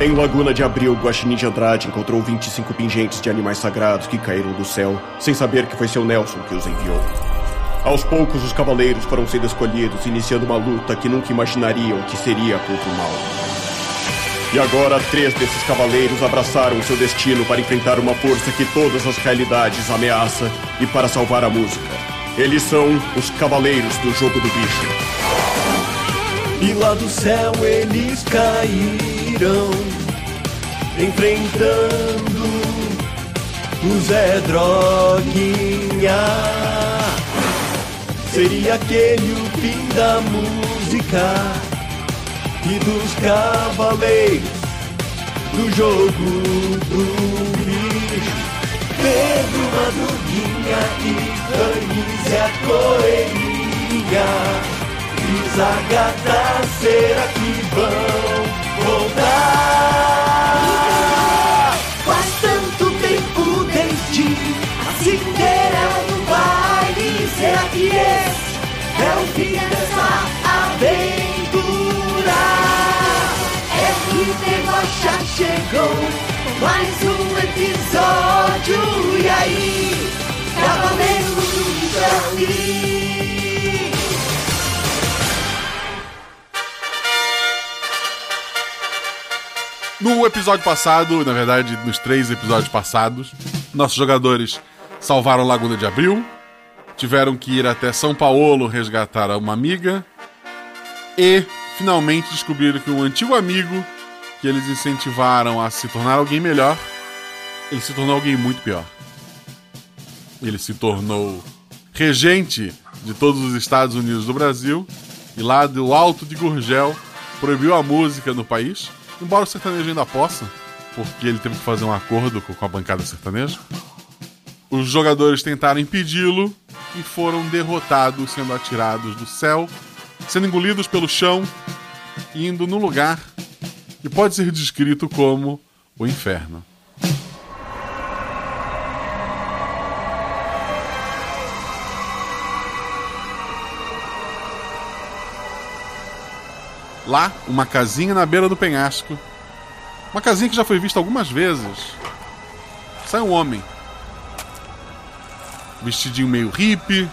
Em Laguna de Abril, Guaxinim de Andrade encontrou 25 pingentes de animais sagrados que caíram do céu, sem saber que foi seu Nelson que os enviou. Aos poucos, os cavaleiros foram sendo escolhidos, iniciando uma luta que nunca imaginariam que seria contra o mal. E agora, três desses cavaleiros abraçaram seu destino para enfrentar uma força que todas as realidades ameaça e para salvar a música. Eles são os Cavaleiros do Jogo do Bicho. E lá do céu eles caíram, enfrentando o Zé Droguinha. Seria aquele o fim da música e dos cavaleiros do jogo do bicho. Pedro, Madruguinha e Canis é a coelhinha. Diz a gata, será que vão voltar? Dessa aventura? Que debocha chegou mais um episódio. E aí, Cavaleiro do Bicho No episódio passado, na verdade, nos três episódios passados, nossos jogadores salvaram Laguna de Abril, tiveram que ir até São Paulo resgatar uma amiga e finalmente descobriram que um antigo amigo que eles incentivaram a se tornar alguém melhor, ele se tornou alguém muito pior. Ele se tornou regente de todos os Estados Unidos do Brasil e lá do Alto de Gurgel proibiu a música no país Embora o sertanejo ainda possa, porque ele teve que fazer um acordo com a bancada sertaneja, os jogadores tentaram impedi-lo e foram derrotados, sendo atirados do céu, sendo engolidos pelo chão, indo no lugar que pode ser descrito como o inferno. Lá, uma casinha na beira do penhasco. Uma casinha que já foi vista algumas vezes. Sai um homem. Vestidinho meio hippie,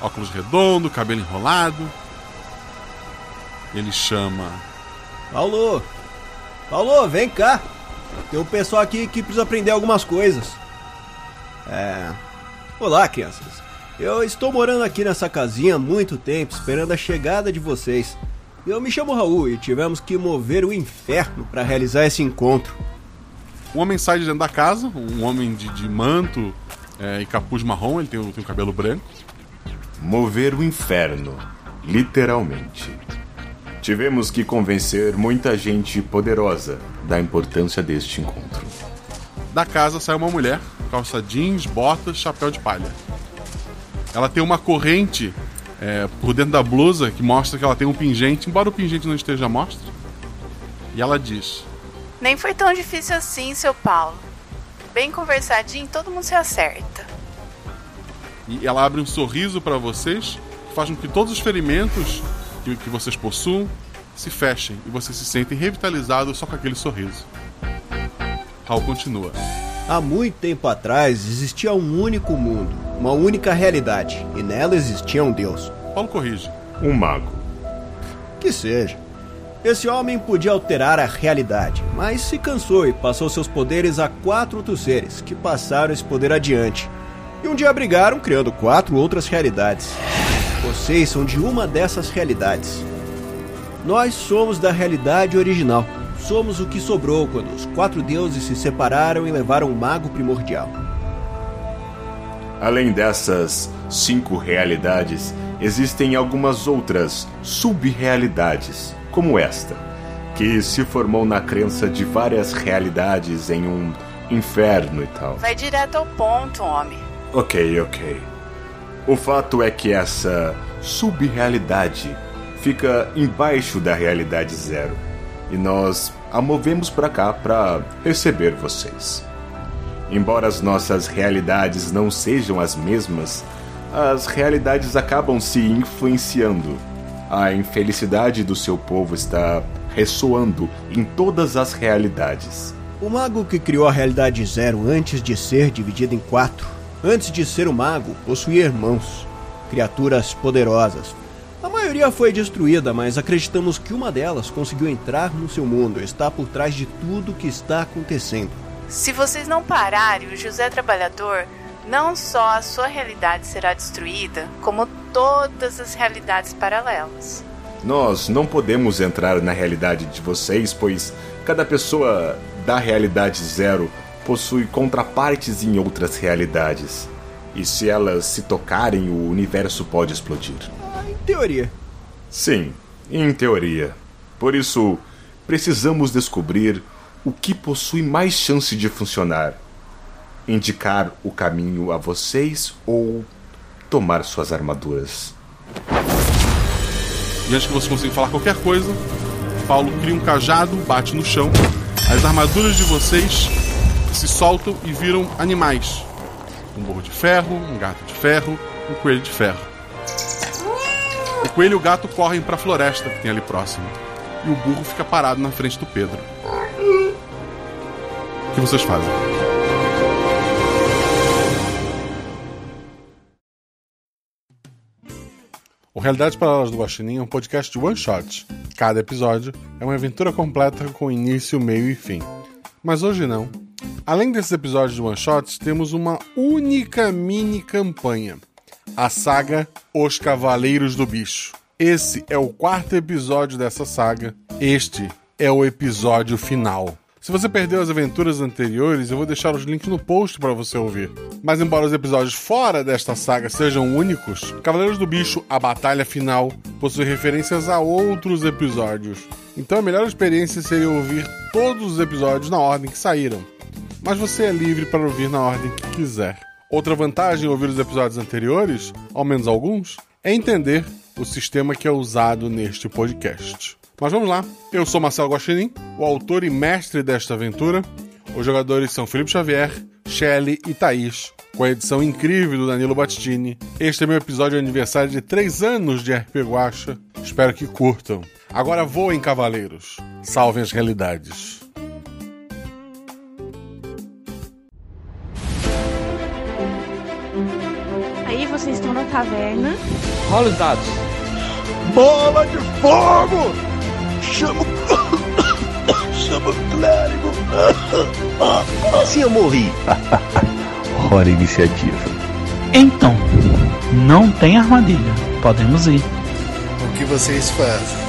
óculos redondo, cabelo enrolado. Ele chama. Paulo! Paulo, vem cá! Tem um pessoal aqui que precisa aprender algumas coisas. É. Olá, crianças. Eu estou morando aqui nessa casinha há muito tempo, esperando a chegada de vocês. Eu me chamo Raul e tivemos que mover o inferno para realizar esse encontro. Um homem sai de dentro da casa, um homem de, de manto é, e capuz marrom, ele tem, tem o cabelo branco. Mover o inferno, literalmente. Tivemos que convencer muita gente poderosa da importância deste encontro. Da casa sai uma mulher, calça jeans, botas, chapéu de palha. Ela tem uma corrente é, por dentro da blusa que mostra que ela tem um pingente, embora o pingente não esteja à mostra. E ela diz: Nem foi tão difícil assim, seu Paulo. Bem conversadinho, todo mundo se acerta. E ela abre um sorriso para vocês, que faz com que todos os ferimentos que, que vocês possuam se fechem e vocês se sentem revitalizados só com aquele sorriso. Raul continua. Há muito tempo atrás existia um único mundo, uma única realidade, e nela existia um Deus. Paulo corrige. Um mago. Que seja. Esse homem podia alterar a realidade, mas se cansou e passou seus poderes a quatro outros seres, que passaram esse poder adiante. E um dia brigaram, criando quatro outras realidades. Vocês são de uma dessas realidades. Nós somos da realidade original. Somos o que sobrou quando os quatro deuses se separaram e levaram o mago primordial. Além dessas cinco realidades, existem algumas outras sub-realidades, como esta, que se formou na crença de várias realidades em um inferno e tal. Vai direto ao ponto, homem. Ok, ok. O fato é que essa sub-realidade fica embaixo da realidade zero. E nós a movemos para cá para receber vocês. Embora as nossas realidades não sejam as mesmas, as realidades acabam se influenciando. A infelicidade do seu povo está ressoando em todas as realidades. O mago que criou a realidade zero antes de ser dividida em quatro, antes de ser o mago, possuía irmãos, criaturas poderosas. A maioria foi destruída, mas acreditamos que uma delas conseguiu entrar no seu mundo e está por trás de tudo que está acontecendo. Se vocês não pararem, o José Trabalhador, não só a sua realidade será destruída, como todas as realidades paralelas. Nós não podemos entrar na realidade de vocês, pois cada pessoa da realidade zero possui contrapartes em outras realidades. E se elas se tocarem, o universo pode explodir. Ah, em teoria. Sim, em teoria. Por isso, precisamos descobrir o que possui mais chance de funcionar. Indicar o caminho a vocês ou tomar suas armaduras. E antes que você consiga falar qualquer coisa, Paulo cria um cajado, bate no chão. As armaduras de vocês se soltam e viram animais. Um burro de ferro, um gato de ferro, um coelho de ferro. O coelho e o gato correm para a floresta que tem ali próximo. E o burro fica parado na frente do Pedro. O que vocês fazem? O Realidades Paralelas do Guaxinim é um podcast de one shot. Cada episódio é uma aventura completa com início, meio e fim. Mas hoje não. Além desses episódios de one shots, temos uma única mini campanha. A saga Os Cavaleiros do Bicho. Esse é o quarto episódio dessa saga. Este é o episódio final. Se você perdeu as aventuras anteriores, eu vou deixar os links no post para você ouvir. Mas embora os episódios fora desta saga sejam únicos, Cavaleiros do Bicho, a batalha final, possui referências a outros episódios. Então a melhor experiência seria ouvir todos os episódios na ordem que saíram. Mas você é livre para ouvir na ordem que quiser. Outra vantagem em ouvir os episódios anteriores, ao menos alguns, é entender o sistema que é usado neste podcast. Mas vamos lá. Eu sou Marcelo Guaxinim, o autor e mestre desta aventura. Os jogadores são Felipe Xavier, Shelley e Thaís, com a edição incrível do Danilo Battini. Este é meu episódio de aniversário de 3 anos de RP Guacha. Espero que curtam. Agora voem, cavaleiros. Salvem as realidades. Aí vocês estão na taverna. Rola os dados. Bola de fogo! Chama. Chama o clérigo. Assim eu morri. Hora iniciativa. Então, não tem armadilha. Podemos ir. O que vocês fazem?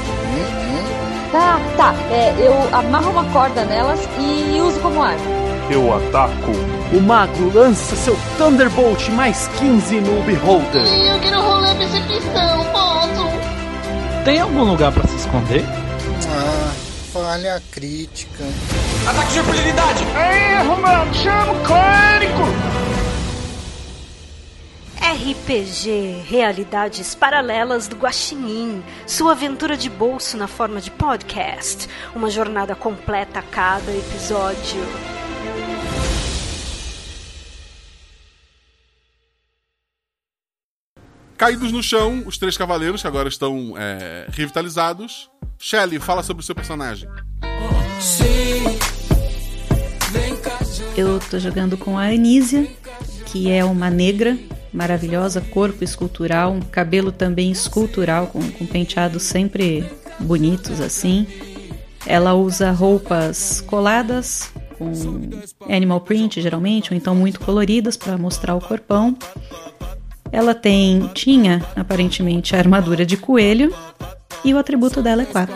Tá, tá. É, eu amarro uma corda nelas e uso como arma. Eu ataco. O mago lança seu Thunderbolt mais 15 no Beholder. Eu quero rolar percepção, posso? Tem algum lugar para se esconder? Ah, falha crítica. Ataque de oportunidade! Erro, mano! Chama o clérigo! RPG Realidades Paralelas do Guaxinim. Sua aventura de bolso na forma de podcast. Uma jornada completa a cada episódio. Caídos no chão, os três cavaleiros, que agora estão é, revitalizados. Shelley, fala sobre o seu personagem. Eu tô jogando com a Anísia, que é uma negra maravilhosa, corpo escultural, cabelo também escultural, com, com penteados sempre bonitos assim. Ela usa roupas coladas, com animal print geralmente, ou então muito coloridas para mostrar o corpão. Ela tem, tinha aparentemente a armadura de coelho e o atributo dela é 4.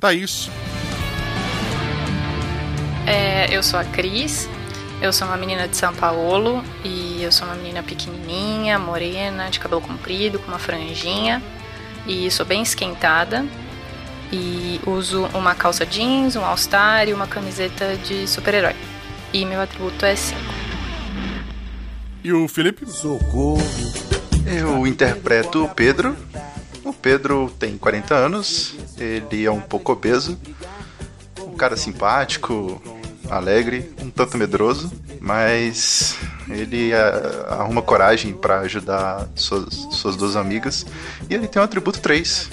Thaís. É, eu sou a Cris, eu sou uma menina de São Paulo e eu sou uma menina pequenininha, morena, de cabelo comprido, com uma franjinha e sou bem esquentada e uso uma calça jeans, um all-star e uma camiseta de super-herói. E meu atributo é 5. E o Felipe? Socorro. Eu interpreto o Pedro. O Pedro tem 40 anos, ele é um pouco obeso, um cara simpático, alegre, um tanto medroso, mas ele uh, arruma coragem para ajudar suas, suas duas amigas e ele tem o atributo 3.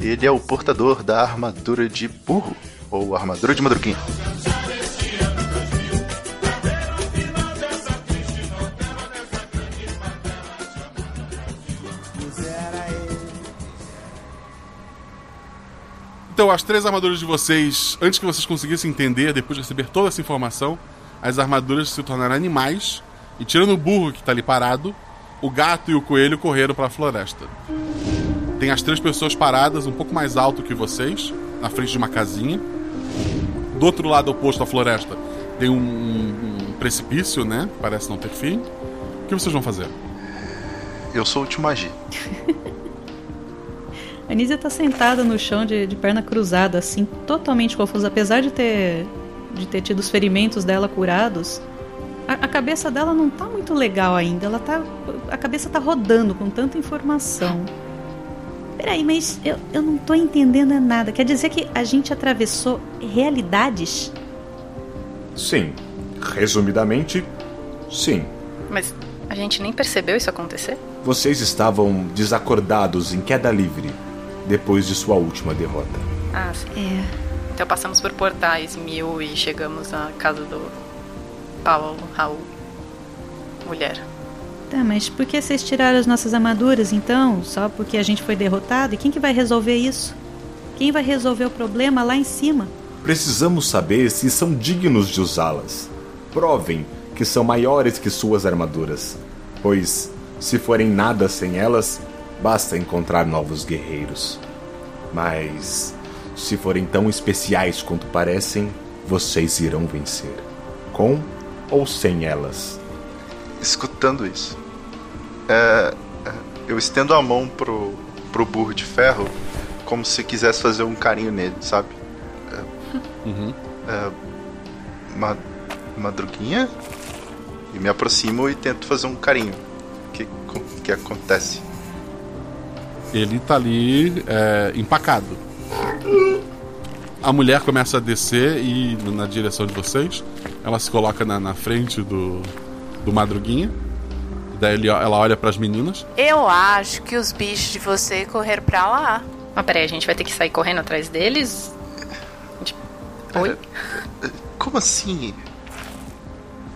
Ele é o portador da armadura de burro, ou armadura de madruguinha. Então, as três armaduras de vocês, antes que vocês conseguissem entender, depois de receber toda essa informação, as armaduras se tornaram animais. E tirando o burro que está ali parado, o gato e o coelho correram para a floresta. Tem as três pessoas paradas um pouco mais alto que vocês, na frente de uma casinha. Do outro lado oposto à floresta tem um, um precipício, né? Parece não ter fim. O que vocês vão fazer? Eu sou o tio Magi. A Nízia tá sentada no chão de, de perna cruzada, assim, totalmente confusa. Apesar de ter, de ter tido os ferimentos dela curados, a, a, cabeça dela não tá muito legal ainda. Ela tá. A cabeça tá rodando com tanta informação. Peraí, mas eu, eu não tô entendendo nada. Quer dizer que a gente atravessou realidades? Sim. Resumidamente, sim. Mas a gente nem percebeu isso acontecer? Vocês estavam desacordados em queda livre depois de sua última derrota. Ah, sim. É. Então passamos por portais mil e chegamos à casa do Paulo, Raul, mulher. Tá, mas por que vocês tiraram as nossas armaduras então? Só porque a gente foi derrotado? E quem que vai resolver isso? Quem vai resolver o problema lá em cima? Precisamos saber se são dignos de usá-las. Provem que são maiores que suas armaduras, pois, se forem nada sem elas, basta encontrar novos guerreiros. Mas, se forem tão especiais quanto parecem, vocês irão vencer. Com ou sem elas. Escutando isso, é, eu estendo a mão pro, pro burro de ferro como se quisesse fazer um carinho nele, sabe? É, uhum. é, uma madruguinha e me aproximo e tento fazer um carinho. O que, que acontece? Ele tá ali é, empacado. A mulher começa a descer e na direção de vocês. Ela se coloca na, na frente do, do Madruguinha. Daí ele, ela olha para as meninas. Eu acho que os bichos de você correram pra lá. Mas peraí, a gente vai ter que sair correndo atrás deles? Gente... Oi? Como assim?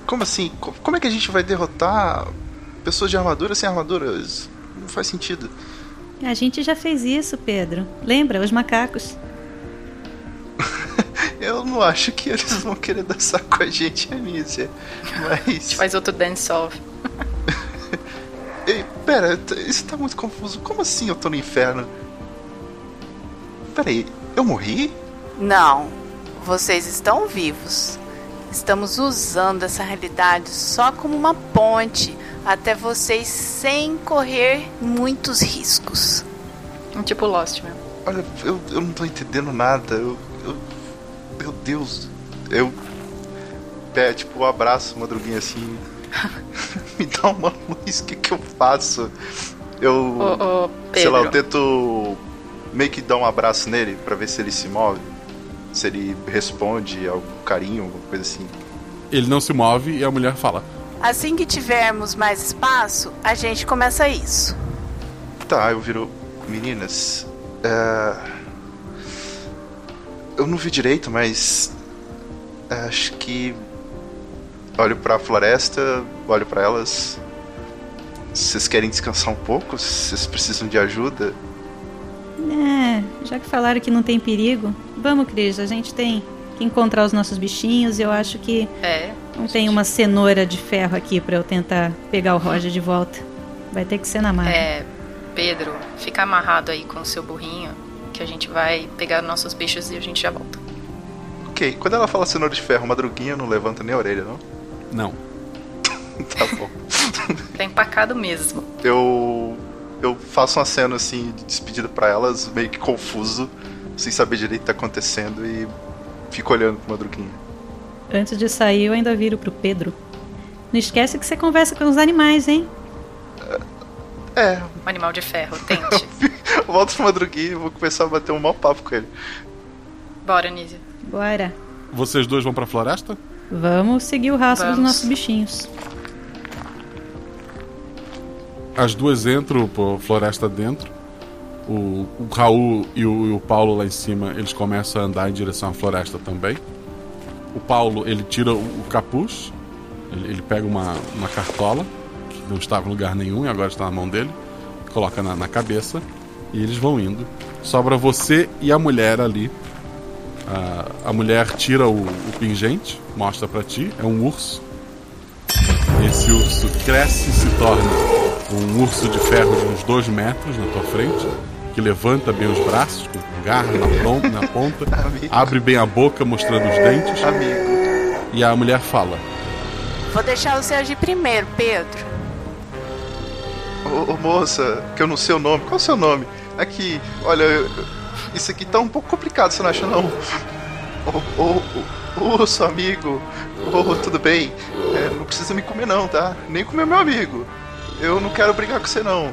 Como assim? Como é que a gente vai derrotar pessoas de armadura sem armaduras? Não faz sentido. A gente já fez isso, Pedro. Lembra, os macacos. Eu não acho que eles vão querer dançar com a gente, Anísia. Mas. A gente faz outro dance-off. Ei, pera, isso tá muito confuso. Como assim eu tô no inferno? Peraí, eu morri? Não, vocês estão vivos. Estamos usando essa realidade só como uma ponte até vocês sem correr muitos riscos. Tipo Lost mesmo. Olha, eu, eu não tô entendendo nada. Eu, eu, meu Deus. Eu. É, tipo, um abraço, madruguinha assim. Me dá uma luz, o que, que eu faço? Eu. Ô, ô, sei lá, eu tento meio que dar um abraço nele para ver se ele se move. Se ele responde algum carinho, alguma coisa assim. Ele não se move e a mulher fala: Assim que tivermos mais espaço, a gente começa isso. Tá, eu viro. Meninas. É... Eu não vi direito, mas. Acho que. Olho pra floresta, olho para elas. Vocês querem descansar um pouco? Vocês precisam de ajuda? É, já que falaram que não tem perigo, vamos, Cris, a gente tem que encontrar os nossos bichinhos. Eu acho que é, tem uma cenoura de ferro aqui para eu tentar pegar o Roger de volta. Vai ter que ser na marra. É, Pedro, fica amarrado aí com o seu burrinho, que a gente vai pegar nossos bichos e a gente já volta. Ok, quando ela fala cenoura de ferro, madruguinha não levanta nem a orelha, não? Não. tá bom. tá empacado mesmo. Eu. Eu faço uma cena assim de despedida para elas, meio que confuso, sem saber direito o que tá acontecendo e fico olhando pro madruguinha. Antes de sair, eu ainda viro pro Pedro. Não esquece que você conversa com os animais, hein? É. Um animal de ferro, tente. Volto pro madruguinha e vou começar a bater um mau papo com ele. Bora, Nízia. Bora. Vocês dois vão pra floresta? Vamos seguir o rastro Vamos. dos nossos bichinhos. As duas entram por floresta dentro. O, o Raul e o, e o Paulo lá em cima, eles começam a andar em direção à floresta também. O Paulo, ele tira o, capuz, ele, ele pega uma, uma cartola, que não estava em lugar nenhum e agora está na mão dele, coloca na, na cabeça e eles vão indo. Sobra você e a mulher ali. A, a mulher tira o, o pingente, mostra pra ti, é um urso. Esse urso cresce e se torna um urso de ferro de uns dois metros na tua frente, que levanta bem os braços, com garra na, ponta, na ponta abre bem a boca, mostrando os dentes. E a mulher fala: Vou deixar você agir primeiro, Pedro. Ô, ô, moça, que eu não sei o nome. Qual é o seu nome? Aqui, olha, eu- isso aqui tá um pouco complicado, você não acha não? Ô, ô, ô, ô, seu amigo, ô, tudo bem? É, não precisa me comer não, tá? Nem comer meu amigo. Eu não quero brigar com você não.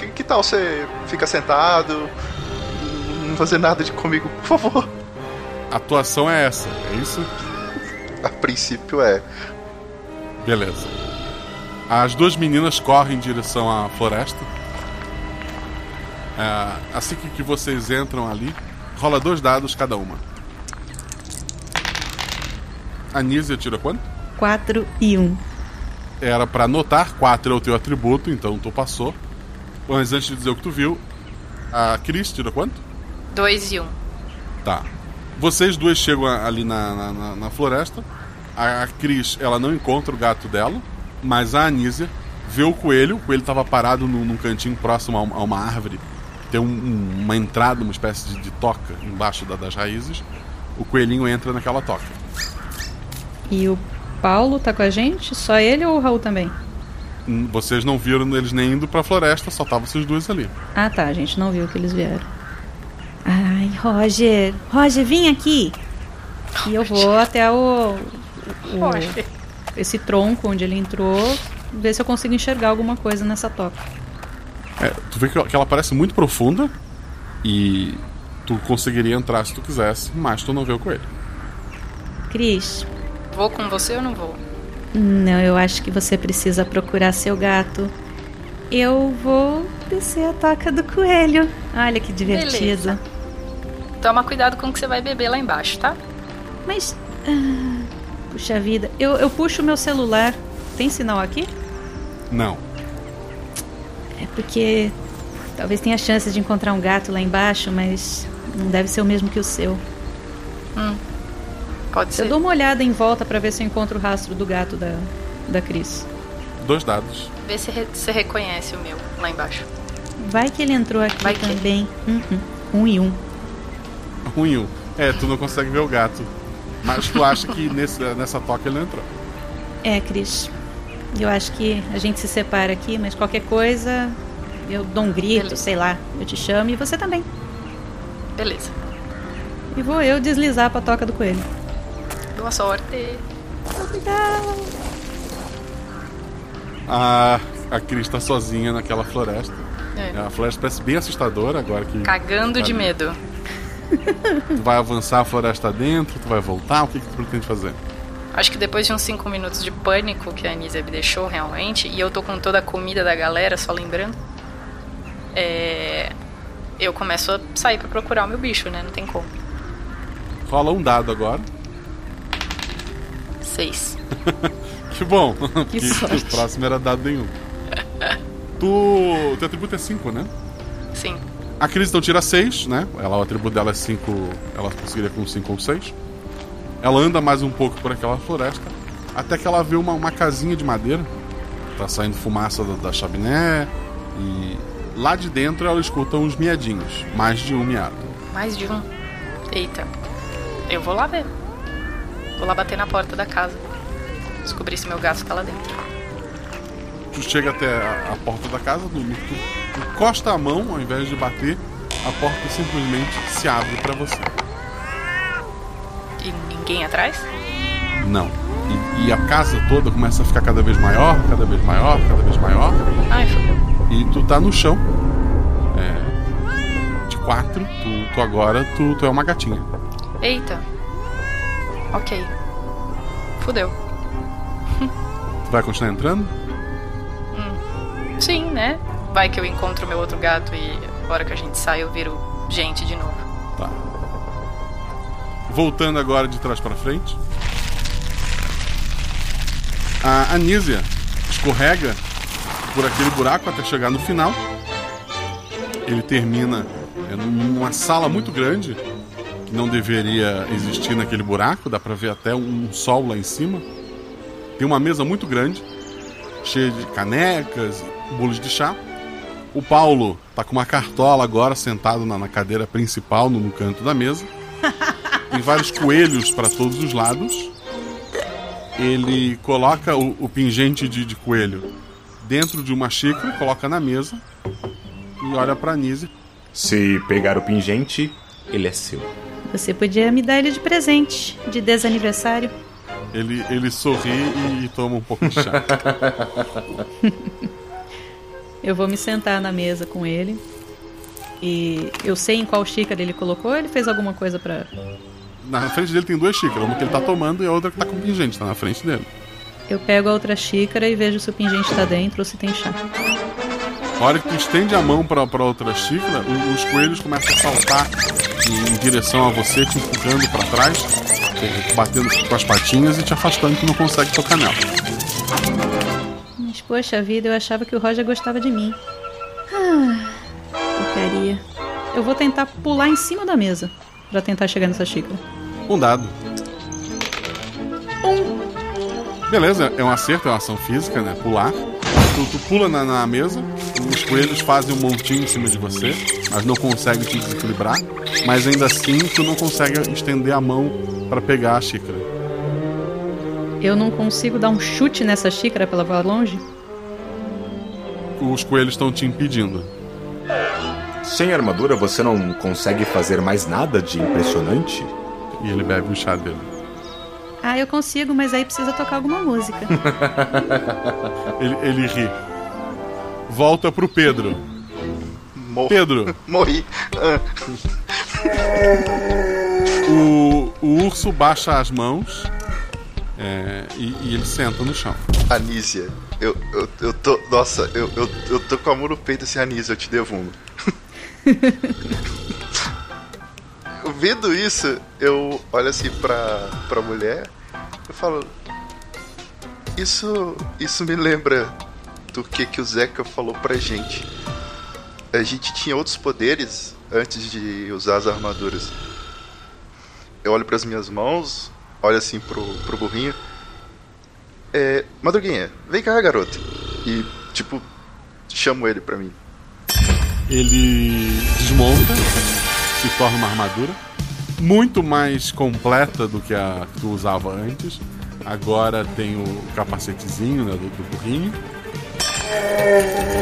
Que, que tal você fica sentado, não fazer nada de comigo, por favor? A atuação é essa, é isso? A princípio é. Beleza. As duas meninas correm em direção à floresta. É, assim que, que vocês entram ali, rola dois dados cada uma. A Nízia tira quanto? 4 e 1. Era pra anotar, 4 é o teu atributo, então tu passou. Mas antes de dizer o que tu viu, a Cris tira quanto? 2 e 1. Um. Tá. Vocês duas chegam a- ali na, na, na- na floresta. A, a Cris, ela não encontra o gato dela, mas a Anísia vê o coelho. O coelho estava parado num, num cantinho próximo a, a uma árvore. Tem um- um- uma entrada, uma espécie de, de toca embaixo da- das raízes. O coelhinho entra naquela toca. E o Paulo tá com a gente? Só ele ou o Raul também? Vocês não viram eles nem indo pra floresta, só estavam vocês duas ali. Ah, tá. A gente não viu que eles vieram. Ai, Roger. Roger, vem aqui. E eu vou até o. o- Roger. esse tronco onde ele entrou, ver se eu consigo enxergar alguma coisa nessa toca. É, tu vê que que ela parece muito profunda e tu conseguiria entrar se tu quisesse, mas tu não vê o coelho. Cris, Vou com você ou não vou? Não, eu acho que você precisa procurar seu gato. Eu vou descer a toca do coelho. Olha que divertido. Beleza. Toma cuidado com o que você vai beber lá embaixo, tá? Mas. ah, puxa vida, eu, eu puxo meu celular. Tem sinal aqui? Não. É porque talvez tenha chance de encontrar um gato lá embaixo, mas não deve ser o mesmo que o seu. Hum. Pode Eu ser. dou uma olhada em volta pra ver se eu encontro o rastro do gato da, da Cris. Dois dados. Vê se re- você reconhece o meu lá embaixo. Vai que ele entrou aqui Vai que- também. Uhum. Um e um. Ruim. um. É, tu não consegue ver o gato. Mas tu acha que nesse, nessa toca ele entrou. É, Cris. Eu acho que a gente se separa aqui, mas qualquer coisa eu dou um grito, sei lá. Eu te chamo e você também. Beleza. E vou eu deslizar pra toca do coelho. Boa sorte. Obrigada. A, a Cris tá sozinha naquela floresta. É. A floresta parece bem assustadora agora que. Cagando de tá- medo. Tu vai avançar a floresta dentro, tu vai voltar, o que, que tu pretende fazer? Acho que depois de uns 5 minutos de pânico que a Anísia me deixou realmente, e eu tô com toda a comida da galera, só lembrando, é... eu começo a sair pra procurar o meu bicho, né? Não tem como. Rola um dado agora. Seis. Que bom, sorte. o próximo era dado nenhum. Tu. Teu atributo é 5, né? Sim. A Cris então tira 6, né? Ela, o atributo dela é 5. Ela conseguiria com 5 ou 6. Ela anda mais um pouco por aquela floresta. Até que ela vê uma, uma casinha de madeira. Tá saindo fumaça da, da chaminé. E lá de dentro ela escuta uns miadinhos. Mais de um miado. Mais de um. Eita. Eu vou lá ver. Vou lá bater na porta da casa. Descobrir se meu gato tá lá dentro. Tu chega até a, a porta da casa, tu, tu encosta a mão ao invés de bater, a porta simplesmente se abre pra você. E ninguém atrás? Não. E, e a casa toda começa a ficar cada vez maior, cada vez maior, cada vez maior. Ai, fodeu. E tu tá no chão. É, de quatro, tu, tu agora tu, tu é uma gatinha. Eita. Ok. Fudeu. Vai continuar entrando? Sim, né? Vai que eu encontro meu outro gato e hora que a gente sai eu viro gente de novo. Tá. Voltando agora de trás para frente. A Anísia escorrega por aquele buraco até chegar no final. Ele termina é, numa sala muito grande que não deveria existir naquele buraco. Dá para ver até um sol lá em cima. Tem uma mesa muito grande, cheia de canecas, bolos de chá. O Paulo tá com uma cartola agora sentado na, na cadeira principal no, no canto da mesa. Tem vários coelhos para todos os lados. Ele coloca o, o pingente de, de, coelho dentro de uma xícara, coloca na mesa e olha para Nise. Se pegar o pingente, ele é seu. Você podia me dar ele de presente, de desaniversário. Ele, ele sorri e, e toma um pouco de chá. eu vou me sentar na mesa com ele. E eu sei em qual xícara ele colocou, ele fez alguma coisa para Na frente dele tem duas xícaras, uma que ele tá tomando e a outra que tá com pingente, tá na frente dele. Eu pego a outra xícara e vejo se o pingente tá dentro ou se tem chá. A hora que tu estende a mão pra, pra outra xícara, os coelhos começam a saltar em, direção a você, te empurrando para trás, batendo com as patinhas e te afastando que não consegue tocar nela. Mas poxa vida, eu achava que o Roger gostava de mim. Ah, porcaria. Eu vou tentar pular em cima da mesa para tentar chegar nessa xícara. Um dado. Um. Beleza, é um acerto, é uma ação física, né? Pular. Tu, tu pula na, na, mesa, os coelhos fazem um montinho em cima de você, mas não conseguem te desequilibrar. Mas ainda assim, tu não consegue estender a mão para pegar a xícara. Eu não consigo dar um chute nessa xícara pela voar longe? Os coelhos estão te impedindo. Sem armadura você não consegue fazer mais nada de impressionante? E ele bebe o chá dele. Ah, eu consigo, mas aí precisa tocar alguma música. ele, ele ri. Volta pro Pedro. Mor Pedro. Morri. O, o urso baixa as mãos é, e, e, ele senta no chão. Anísia, eu, eu, eu tô. Nossa, eu, eu, eu tô com a mão no peito assim, Anísia, eu te devumo. Vendo isso, eu olho assim pra, pra mulher, eu falo. Isso, isso me lembra do que, que o Zeca falou pra gente. A gente tinha outros poderes antes de usar as armaduras. Eu olho para as minhas mãos, olho assim pro, pro burrinho. É, Madruguinha, vem cá, garoto. E, tipo, chamo ele pra mim. Ele desmonta, se torna uma armadura muito mais completa do que a que tu usava antes. Agora tem o capacetezinho né, do, do burrinho.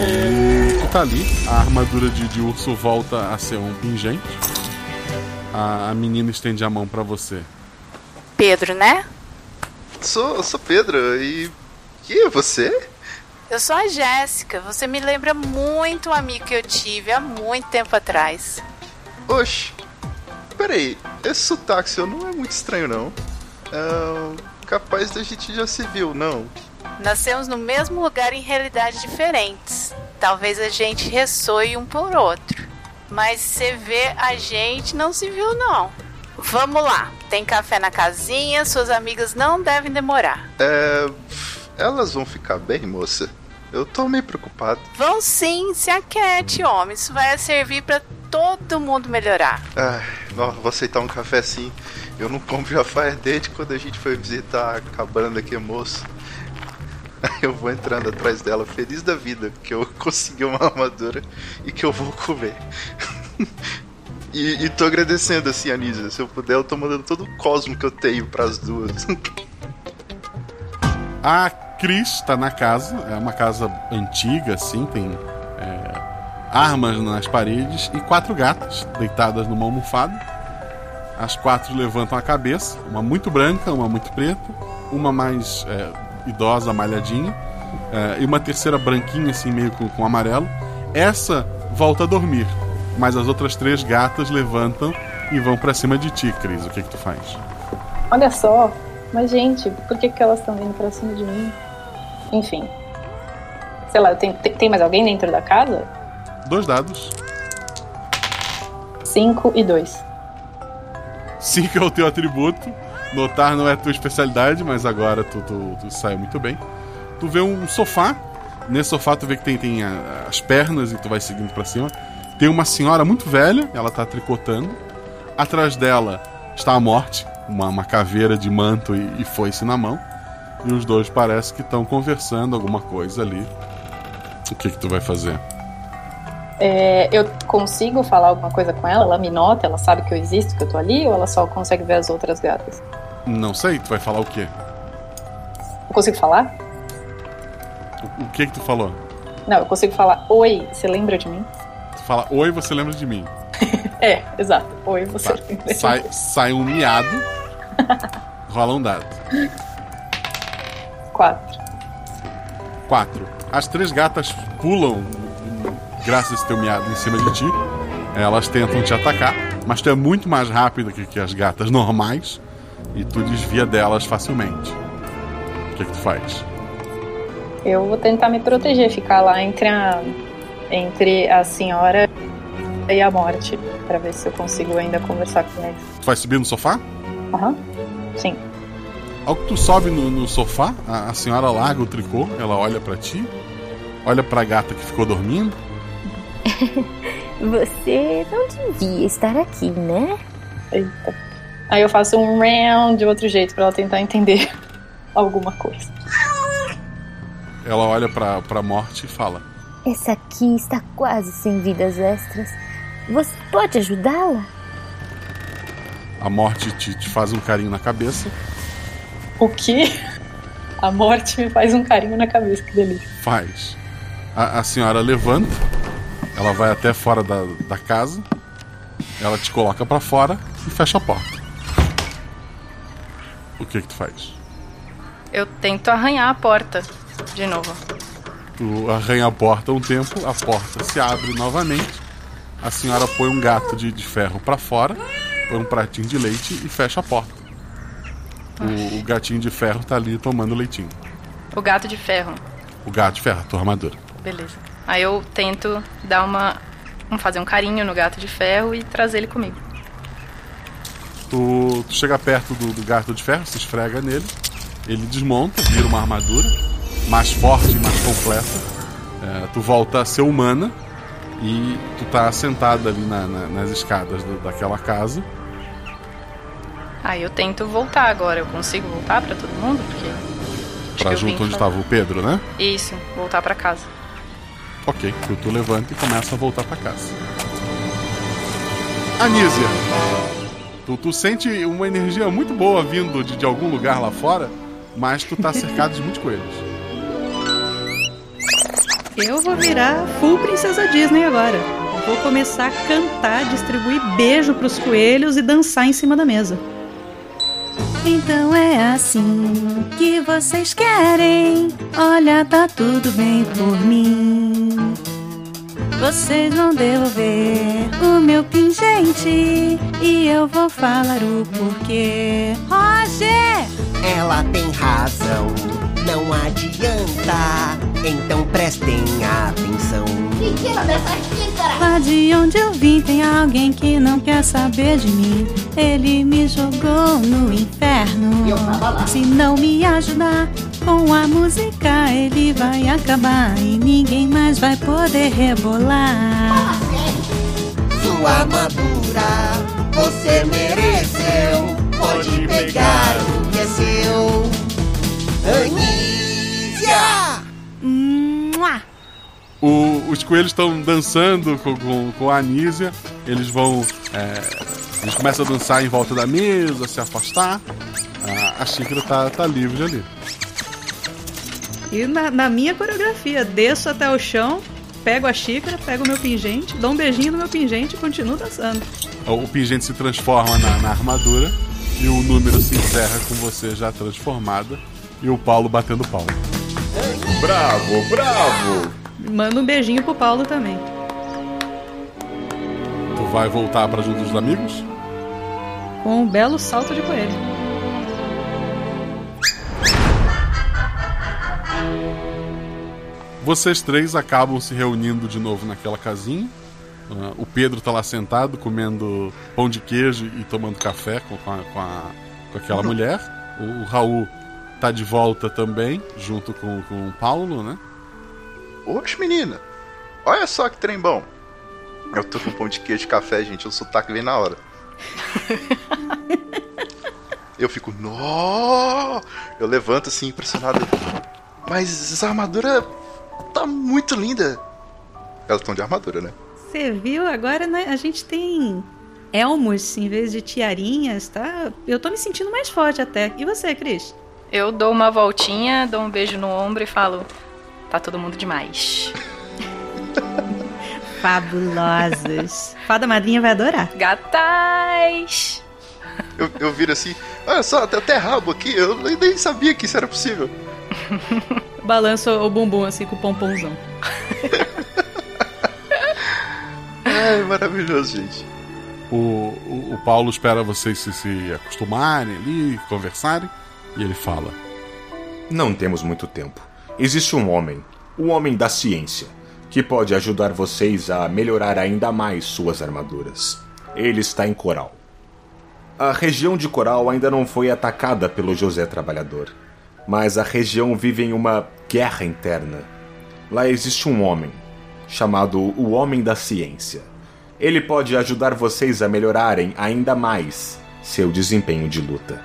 E tu tá ali. A armadura de, de urso volta a ser um pingente. A, a menina estende a mão para você. Pedro, né? Sou, sou Pedro. E. Quem é você? Eu sou a Jéssica. Você me lembra muito um amigo que eu tive há muito tempo atrás. Oxe. Peraí, esse sotaque seu não é muito estranho, não. É, capaz da gente já se viu, não? Nascemos no mesmo lugar em realidades diferentes. Talvez a gente ressoe um por outro. Mas você vê, a gente não se viu, não. Vamos lá, tem café na casinha, suas amigas não devem demorar. É. Elas vão ficar bem, moça? Eu tô meio preocupado. Vão sim, se aquete, homem. Isso vai servir para todo mundo melhorar. Ai, não, vou aceitar um café sim. Eu não compro já faz desde quando a gente foi visitar a cabana daquele moço. Eu vou entrando atrás dela, feliz da vida, que eu consegui uma armadura e que eu vou comer. e, e tô agradecendo assim, Anísia. Se eu puder, eu tô mandando todo o cosmo que eu tenho pras duas. a Cris tá na casa, é uma casa antiga, assim, tem é, armas nas paredes e quatro gatas deitadas numa almofada. As quatro levantam a cabeça, uma muito branca, uma muito preta, uma mais é, idosa, malhadinha, é, e uma terceira branquinha, assim, meio com, com amarelo. Essa volta a dormir, mas as outras três gatas levantam e vão para cima de ti, Cris. O que, que tu faz? Olha só, mas gente, por que, que elas estão vindo pra cima de mim? Enfim. Sei lá, tem, tem mais alguém dentro da casa? Dois dados. 5 e 2. 5 é o teu atributo. Notar não é tua especialidade, mas agora tu, tu, tu saiu muito bem. Tu vê um sofá. Nesse sofá tu vê que tem, tem a- as pernas e tu vai seguindo pra cima. Tem uma senhora muito velha, ela tá tricotando. Atrás dela está a morte, uma, uma caveira de manto e, e foice na mão. E os dois parece que estão conversando alguma coisa ali. O que que tu vai fazer? É, eu consigo falar alguma coisa com ela? Ela me nota? Ela sabe que eu existo, que eu tô ali? Ou ela só consegue ver as outras gatas? Não sei, tu vai falar o quê? Eu consigo falar? O, o que que tu falou? Não, eu consigo falar. Oi, você lembra de mim? Tu fala, oi, você lembra de mim. É, exato. Oi, você lembra de Sai, mim? sai um miado. rola um dado. Quatro. Quatro. As três gatas pulam, graças a esse teu miado, em cima de ti. Elas tentam te atacar, mas tu é muito mais rápido que, que as gatas normais e tu desvia delas facilmente. O que, que tu faz? Eu vou tentar me proteger, ficar lá entre a, entre a senhora e a morte, pra ver se eu consigo ainda conversar com eles. Tu vai subir no sofá? Aham. Sim. Ao que tu sobe no, no sofá, a, a senhora larga o tricô, ela olha pra ti, olha pra gata que ficou dormindo. Você não devia estar aqui, né? Eita. Aí eu faço um round de outro jeito pra ela tentar entender alguma coisa. Ela olha pra, pra morte e fala: Essa aqui está quase sem vidas extras. Você pode ajudá-la? A morte te, te faz um carinho na cabeça, O que? A morte me faz um carinho na cabeça, que delícia. faz. A, a senhora levanta, ela vai até fora da, da casa, ela te coloca pra fora e fecha a porta. O que que tu faz? Eu tento arranhar a porta de novo. Tu arranha a porta um tempo, a porta se abre novamente. A senhora põe um gato de, de ferro pra fora, põe um pratinho de leite e fecha a porta. O, o gatinho de ferro tá ali tomando leitinho. O gato de ferro. O gato de ferro, a tua armadura. Beleza. Aí eu tento dar uma. um- fazer um carinho no gato de ferro e trazer ele comigo. Tu, tu chega perto do, do gato de ferro, se esfrega nele, ele desmonta, vira uma armadura mais forte e mais completa. É, tu volta a ser humana e tu tá sentada ali na- na- nas escadas do- daquela casa. Aí eu tento voltar agora. Eu consigo voltar pra todo mundo? Porque. Pra junto onde estava o Pedro, né? Isso, voltar pra casa. Ok, tu levanta e começa a voltar pra casa. Anísia, tu, tu sente uma energia muito boa vindo de, de algum lugar lá fora, mas tu tá cercado de muitos coelhos. Eu vou virar full princesa Disney agora. Vou começar a cantar, distribuir beijo pros coelhos e dançar em cima da mesa. Então é assim que vocês querem. Olha, tá tudo bem por mim. Vocês vão devolver o meu pingente e eu vou falar o porquê. Roger! Ela tem razão, não adianta. Então prestem atenção. Lá de onde eu vim tem alguém que não quer saber de mim. Ele me jogou no inferno. Se não me ajudar com a música, ele vai acabar e ninguém mais vai poder rebolar. Sua armadura você mereceu. Pode pegar o que é seu. Mua! O- os coelhos estão dançando com, com, com a Anísia. Eles vão. é, eles começam a dançar em volta da mesa, se afastar. A, a xícara tá, tá livre ali. E na, na minha coreografia, desço até o chão, pego a xícara, pego o meu pingente, dou um beijinho no meu pingente e continuo dançando. O, o pingente se transforma na, na armadura e o número se encerra com você já transformada e o Paulo batendo palma. Bravo, bravo! Manda um beijinho pro Paulo também. Tu vai voltar pra junto dos amigos? Com um belo salto de coelho. Vocês três acabam se reunindo de novo naquela casinha. Uh, o Pedro tá lá sentado comendo pão de queijo e tomando café com, com, a, com, a, com aquela mulher. O, o Raul tá de volta também, junto com, com o Paulo, né? Oxe, menina, olha só que trem bom. Eu tô com pão de queijo e café, gente, o sotaque vem na hora. Eu fico, nó! Eu levanto assim, impressionado. Mas essa armadura tá muito linda. Elas estão de armadura, né? Você viu? Agora né, a gente tem elmos em vez de tiarinhas, tá? Eu tô me sentindo mais forte até. E você, Cris? Eu dou uma voltinha, dou um beijo no ombro e falo: tá todo mundo demais. Fabulosos. Fada madrinha vai adorar. Gatais! Eu, eu viro assim, olha só, tem até rabo aqui, eu nem sabia que isso era possível. Balança o bumbum assim com o pomponzão. Ai, maravilhoso, gente. O, o, o, Paulo espera vocês se, se acostumarem ali, conversarem, e ele fala: Não temos muito tempo. Existe um homem, o homem da ciência, que pode ajudar vocês a melhorar ainda mais suas armaduras. Ele está em Coral. A região de Coral ainda não foi atacada pelo José Trabalhador, mas a região vive em uma guerra interna. Lá existe um homem, chamado o Homem da Ciência. Ele pode ajudar vocês a melhorarem ainda mais seu desempenho de luta.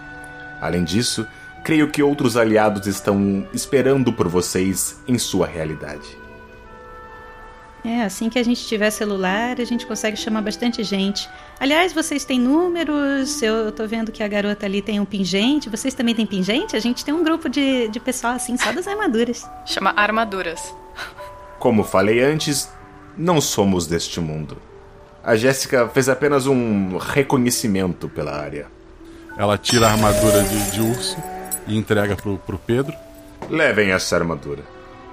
Além disso, creio que outros aliados estão esperando por vocês em sua realidade. É, assim que a gente tiver celular, a gente consegue chamar bastante gente. Aliás, vocês têm números, eu tô vendo que a garota ali tem um pingente. Vocês também têm pingente? A gente tem um grupo de, de pessoal assim, só das armaduras. Chama Armaduras. Como falei antes, não somos deste mundo. A Jéssica fez apenas um reconhecimento pela área. Ela tira a armadura de, de urso e entrega pro, pro Pedro. Levem essa armadura.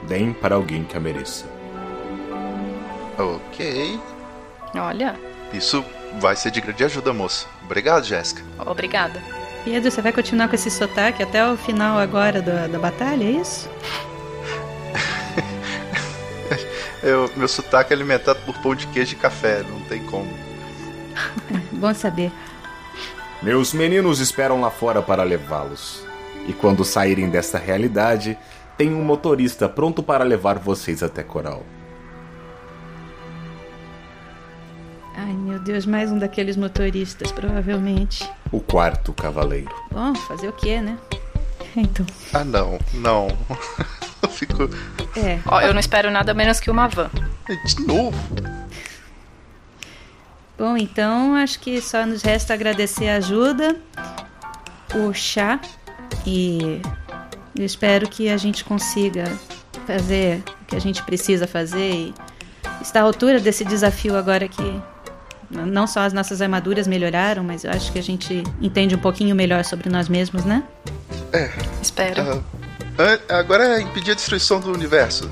Deem para alguém que a mereça. Ok. Olha. Isso vai ser de grande ajuda, moça. Obrigado, Jéssica. Obrigada. Pedro, você vai continuar com esse sotaque até o final agora da, da batalha, é isso? Eu, meu sotaque é alimentado por pão de queijo e café, não tem como. Bom saber. Meus meninos esperam lá fora para levá-los. E quando saírem desta realidade, tem um motorista pronto para levar vocês até Coral. Ai meu Deus, mais um daqueles motoristas, provavelmente. O quarto cavaleiro. Bom, fazer o quê, né? Então. Ah, não, não. Eu fico. É. Ó, eu não espero nada menos que uma van. De novo? Bom, então acho que só nos resta agradecer a ajuda, o chá e eu espero que a gente consiga fazer o que a gente precisa fazer e estar à altura desse desafio agora que não só as nossas armaduras melhoraram, mas eu acho que a gente entende um pouquinho melhor sobre nós mesmos, né? É. Espero. Uh, agora é impedir a destruição do universo.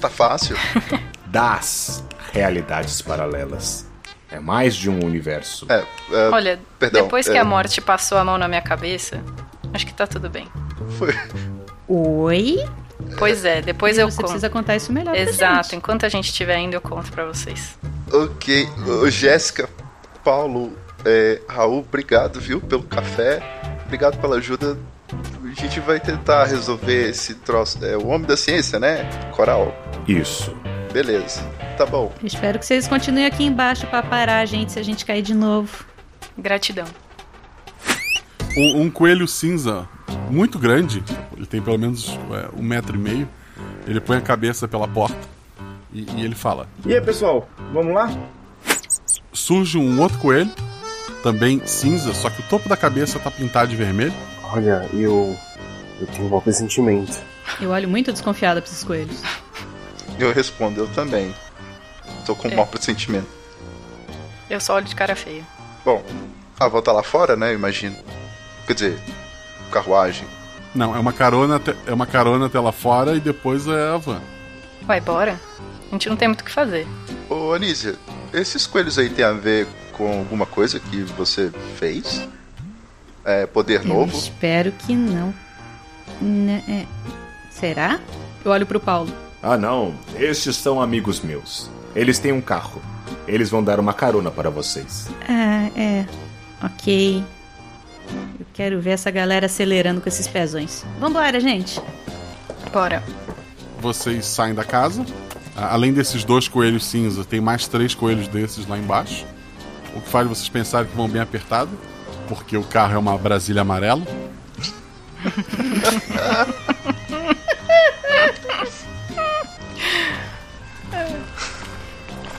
Tá fácil. das realidades paralelas. É mais de um universo. É, é Olha, perdão, depois que é... a morte passou a mão na minha cabeça, acho que tá tudo bem. Foi. Oi? Pois é, depois e eu você conto. precisa contar isso melhor Exato, enquanto a gente estiver indo, eu conto pra vocês. Ok. Jéssica, Paulo, é, Raul, obrigado, viu, pelo café. Obrigado pela ajuda. A gente vai tentar resolver esse troço. É o Homem da Ciência, né? Coral. Isso. Beleza. Tá bom. Espero que vocês continuem aqui embaixo para parar a gente se a gente cair de novo. Gratidão. Um, um coelho cinza muito grande, ele tem pelo menos é, um metro e meio. Ele põe a cabeça pela porta e, e ele fala: E aí, pessoal, vamos lá? Surge um outro coelho, também cinza, só que o topo da cabeça tá pintado de vermelho. Olha, eu. Eu tenho um mau pressentimento. Eu olho muito desconfiada pra esses coelhos. Eu respondo, eu também. Tô com um É. mau pressentimento. Eu só olho de cara feia. Bom, a volta lá fora, né? Eu imagino. Quer dizer, carruagem. Não, é uma carona, até- é uma carona até lá fora e depois é a van. Vai, bora. A gente não tem muito o que fazer. Ô, Anísia, esses coelhos aí tem a ver com alguma coisa que você fez? É poder Eu novo? espero que não. Né, é. Será? Eu olho pro Paulo. Ah, não. Estes são amigos meus. Eles têm um carro. Eles vão dar uma carona para vocês. Ah, é. Ok. Quero ver essa galera acelerando com esses pezões. Vambora, gente. Bora. Vocês saem da casa. Além desses dois coelhos cinza, tem mais três coelhos desses lá embaixo. O que faz vocês pensarem que vão bem apertado, porque o carro é uma Brasília amarela.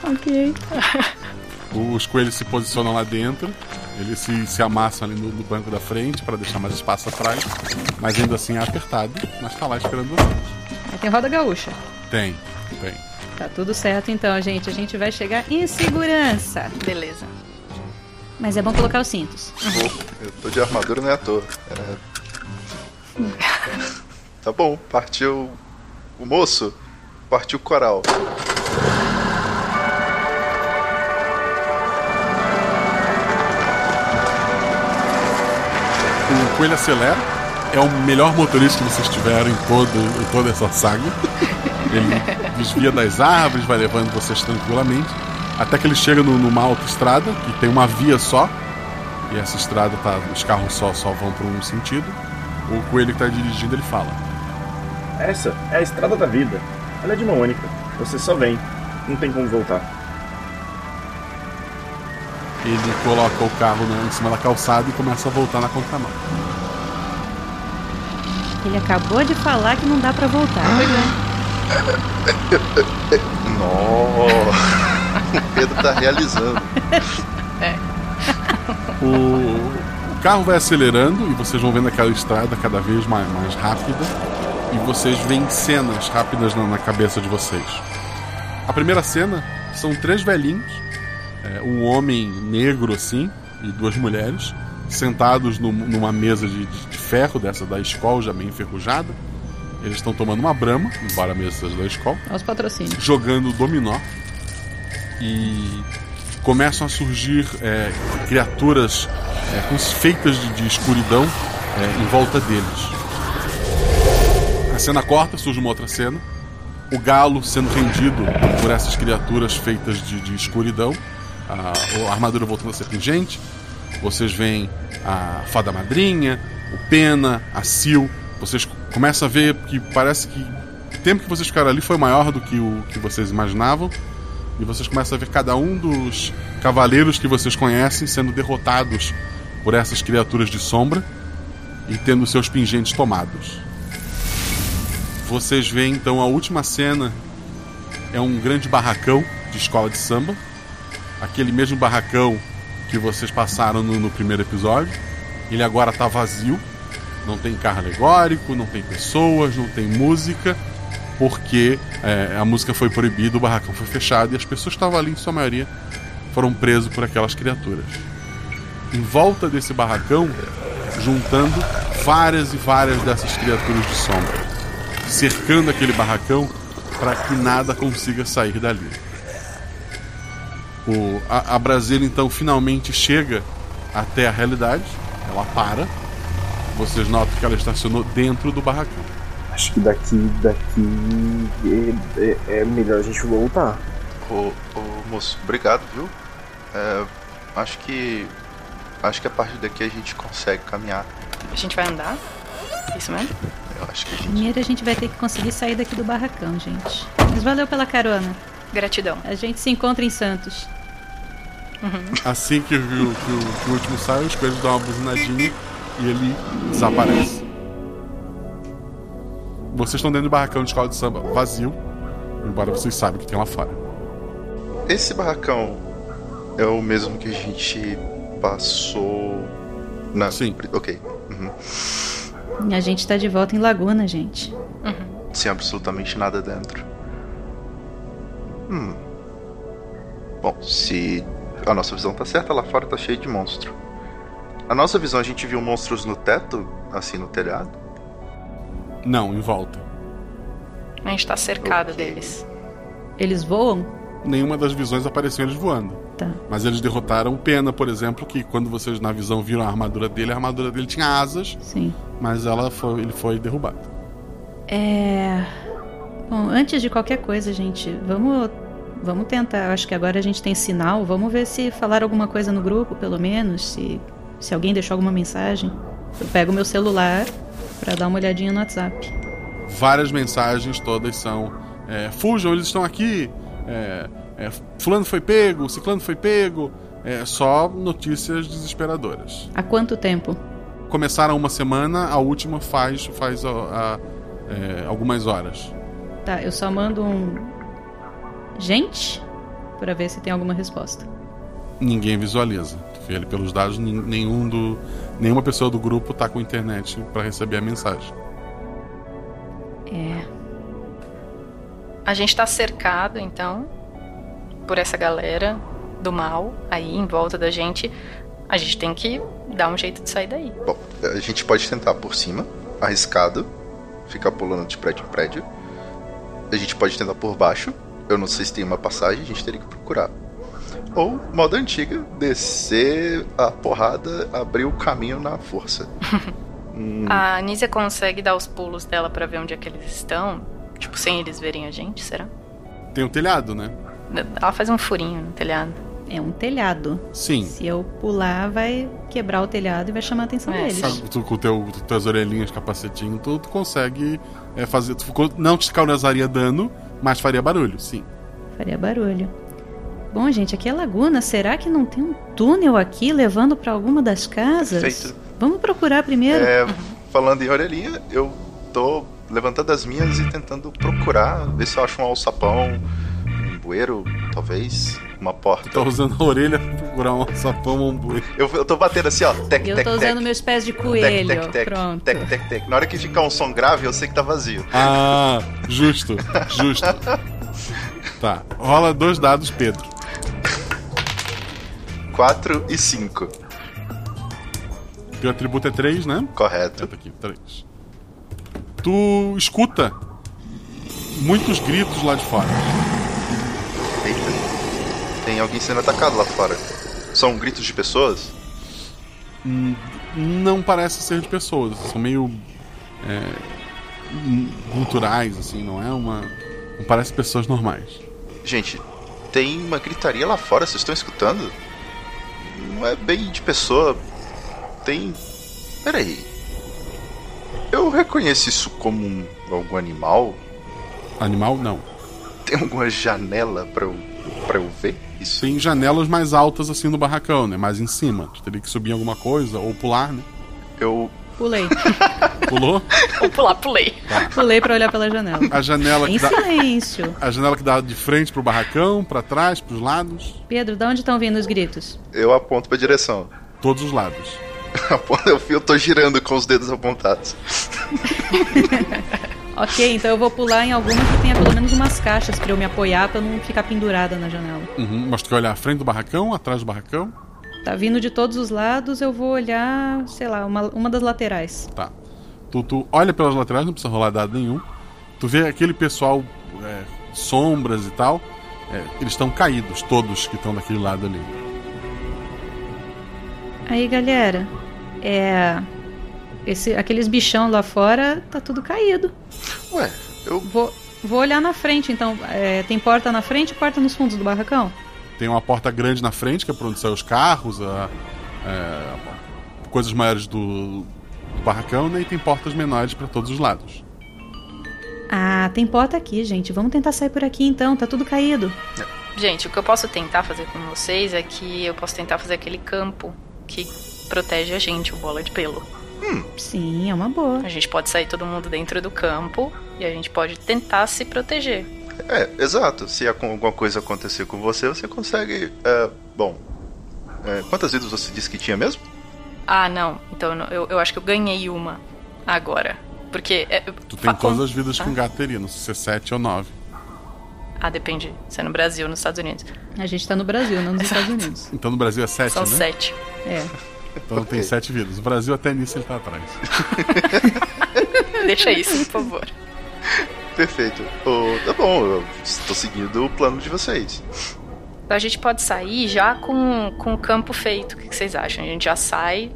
Ok. Os coelhos se posicionam lá dentro, eles se, se amassam ali no, no banco da frente para deixar mais espaço atrás, mas ainda assim é apertado, mas tá lá esperando vocês. Aí tem roda gaúcha. Tem, tem. Tá tudo certo então, gente. A gente vai chegar em segurança. Beleza. Mas é bom colocar os cintos. Eu tô de armadura não é à toa. É. Tá bom, partiu o moço, partiu o coral. O coelho acelera, é o melhor motorista que vocês tiveram em, todo, em toda essa saga. Ele desvia das árvores, vai levando vocês tranquilamente, até que ele chega no- numa autoestrada, que tem uma via só, e essa estrada tá, os carros só, só vão para um sentido. O coelho que está dirigindo ele fala: Essa é a estrada da vida. Ela é de mão única. Você só vem. Não tem como voltar. Ele coloca o carro né, em cima da calçada e começa a voltar na contramão. Ele acabou de falar que não dá pra voltar. Nossa, o Pedro tá realizando. O, o carro vai acelerando e vocês vão vendo aquela estrada cada vez mais, mais rápida. E vocês veem cenas rápidas na, na cabeça de vocês. A primeira cena são três velhinhos, é, um homem negro assim e duas mulheres, sentados num- numa mesa de, de- de ferro dessa da escola já bem enferrujada. Eles estão tomando uma brama, embora a mesa seja da escola Olha os patrocínios. jogando dominó e começam a surgir é, criaturas é, com- feitas de, de escuridão é, em volta deles. A cena corta, surge uma outra cena. O galo sendo rendido por essas criaturas feitas de, de escuridão. A, a armadura voltando a ser pingente. Vocês veem a fada madrinha, o pena, a sil. Vocês começam a ver que parece que o tempo que vocês ficaram ali foi maior do que o que vocês imaginavam. E vocês começam a ver cada um dos cavaleiros que vocês conhecem sendo derrotados por essas criaturas de sombra e tendo seus pingentes tomados. Vocês veem então a última cena é um grande barracão de escola de samba, aquele mesmo barracão que vocês passaram no, no primeiro episódio. Ele agora está vazio, não tem carro alegórico, não tem pessoas, não tem música, porque é, a música foi proibida, o barracão foi fechado e as pessoas que estavam ali, em sua maioria, foram presos por aquelas criaturas. Em volta desse barracão, juntando várias e várias dessas criaturas de sombra, cercando aquele barracão para que nada consiga sair dali. O, a, a Brasília então finalmente chega até a realidade, ela para. Vocês notam que ela estacionou dentro do barracão. Acho que daqui, daqui é, é- é melhor a gente voltar. Ô, ô, moço, obrigado, viu? É, acho que. Acho que a partir daqui a gente consegue caminhar. A gente vai andar? Isso mesmo? Eu acho que a gente. Primeiro a gente vai ter que conseguir sair daqui do barracão, gente. Mas valeu pela carona. Gratidão. A gente se encontra em Santos. Assim que, o- que o- que o- o último sai, os coelhos dão uma buzinadinha e ele desaparece. Vocês estão dentro do barracão de escola de samba vazio, embora vocês saibam o que tem lá fora. Esse barracão é o mesmo que a gente passou. Na... Sim. Ok. Uhum. A gente tá de volta em Laguna, gente. Sem absolutamente nada dentro. Hum. Bom, se a nossa visão tá certa, lá fora tá cheio de monstro. A nossa visão, a gente viu monstros no teto, assim, no telhado. Não, em volta. A gente tá cercado deles. Eles voam? Nenhuma das visões apareceu eles voando. Tá. Mas eles derrotaram o Pena, por exemplo, que quando vocês na visão viram a armadura dele, a armadura dele tinha asas, Sim. mas ela foi, ele foi derrubado. É. Bom, antes de qualquer coisa, gente, vamos Vamos tentar. Acho que agora a gente tem sinal. Vamos ver se falaram alguma coisa no grupo, pelo menos. Se, se alguém deixou alguma mensagem. Eu pego meu celular para dar uma olhadinha no WhatsApp. Várias mensagens, todas são: é, fujam, eles estão aqui. É, é, fulano foi pego, ciclano foi pego. É só notícias desesperadoras. Há quanto tempo? Começaram uma semana, a última faz, faz a, a, é, algumas horas. Tá, eu só mando um. Gente? para ver se tem alguma resposta. Ninguém visualiza. Ele pelos dados, nenhum do, nenhuma pessoa do grupo tá com internet para receber a mensagem. É. A gente tá cercado, então, por essa galera do mal aí em volta da gente. A gente tem que dar um jeito de sair daí. Bom, a gente pode tentar por cima, arriscado, ficar pulando de prédio em prédio. A gente pode tentar por baixo. Eu não sei se tem uma passagem, a gente teria que procurar. Ou, moda antiga, descer a porrada, abrir o caminho na força. hum. A Anísia consegue dar os pulos dela para ver onde é que eles estão? Tipo, sem eles verem a gente, será? Tem um telhado, né? Ela faz um furinho no telhado. É um telhado. Sim. Se eu pular, vai quebrar o telhado e vai chamar a atenção é. deles. Sabe, tu, com teu, tuas orelhinhas, capacetinho, tu, tu consegue é, fazer. Tu não te causaria dano, mas faria barulho, sim. Faria barulho. Bom, gente, aqui é Laguna. Será que não tem um túnel aqui levando para alguma das casas? Perfeito. Vamos procurar primeiro. É, falando em orelhinha, eu tô levantando as minhas e tentando procurar, ver se eu acho um alçapão, um bueiro, talvez uma porta. Tá usando a orelha pra procurar um sapão ou um boi. Eu, eu tô batendo assim, ó. Tec, eu tec, tô tec. usando meus pés de coelho. Tec, tec, tec. Pronto. Tec, tec, tec. Na hora que ficar um som grave, eu sei que tá vazio. Ah, justo, justo. tá. Rola dois dados, Pedro. 4 e 5. Teu atributo é 3, né? Correto. Aqui, 3. Tu escuta muitos gritos lá de fora. Tem alguém sendo atacado lá fora. São gritos de pessoas? Hum, não parece ser de pessoas. São meio. É, culturais, assim, não é uma. Não parece pessoas normais. Gente, tem uma gritaria lá fora, vocês estão escutando? Não é bem de pessoa. Tem. Peraí. Eu reconheço isso como um, algum animal? Animal, não. Tem alguma janela para eu, pra eu ver? Isso. Tem janelas mais altas assim no barracão, né? Mais em cima. Tu teria que subir em alguma coisa ou pular, né? Eu. Pulei. Pulou? Ou pular, pulei. Tá. Pulei pra olhar pela janela. A janela em que dá. silêncio. A janela que dá de frente pro barracão, para trás, pros lados. Pedro, de onde estão vindo os gritos? Eu aponto pra direção. Todos os lados. eu, eu tô girando com os dedos apontados. Ok, então eu vou pular em alguma que tenha pelo menos umas caixas para eu me apoiar para não ficar pendurada na janela. Uhum, mas tu quer olhar à frente do barracão, atrás do barracão? Tá vindo de todos os lados, eu vou olhar, sei lá, uma, uma das laterais. Tá. Tu, tu olha pelas laterais, não precisa rolar dado nenhum. Tu vê aquele pessoal, é, sombras e tal, é, eles estão caídos, todos que estão daquele lado ali. Aí, galera, é. Esse, aqueles bichão lá fora tá tudo caído. Ué, eu. Vou, vou olhar na frente, então. É, tem porta na frente e porta nos fundos do barracão? Tem uma porta grande na frente, que é pra onde saem os carros, a, é, coisas maiores do, do, barracão, né? E tem portas menores para todos os lados. Ah, tem porta aqui, gente. Vamos tentar sair por aqui então, tá tudo caído. Gente, o que eu posso tentar fazer com vocês é que eu posso tentar fazer aquele campo que protege a gente, o bola de pelo. Hum. Sim, é uma boa. A gente pode sair todo mundo dentro do campo e a gente pode tentar se proteger. É, exato. Se alguma coisa acontecer com você, você consegue. É, bom. É, quantas vidas você disse que tinha mesmo? Ah, não. Então eu, eu acho que eu ganhei uma agora. Porque. É, tu tem todas as vidas ah? com não sei se é 7 ou 9. Ah, depende. Se é no Brasil ou nos Estados Unidos. A gente tá no Brasil, não nos Estados Unidos. Então no Brasil é 7, São né? São 7. É. Então okay. tem 7 vidas. O Brasil até nisso ele tá atrás. Deixa isso, por favor. Perfeito. Oh, tá bom, eu estou seguindo o plano de vocês. A gente pode sair já com, com o campo feito. O que vocês acham? A gente já sai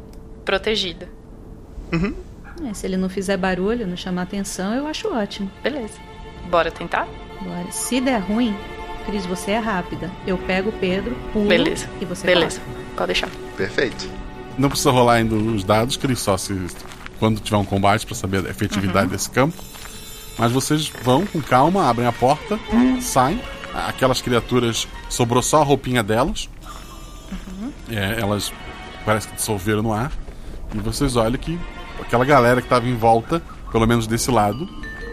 protegida. Uhum. É, se ele não fizer barulho, não chamar atenção, eu acho ótimo. Beleza. Bora tentar? Bora. Se der ruim, Cris, você é rápida. Eu pego o Pedro, pulo Beleza. e você Beleza. corre. Pode deixar. Perfeito. Não precisa rolar ainda os dados, Cris, só se quando tiver um combate pra saber a efetividade Uhum. desse campo. Mas vocês vão com calma, abrem a porta, saem. Aquelas criaturas sobrou só a roupinha delas. É, elas parece que dissolveram no ar. E vocês olham que aquela galera que estava em volta, pelo menos desse lado,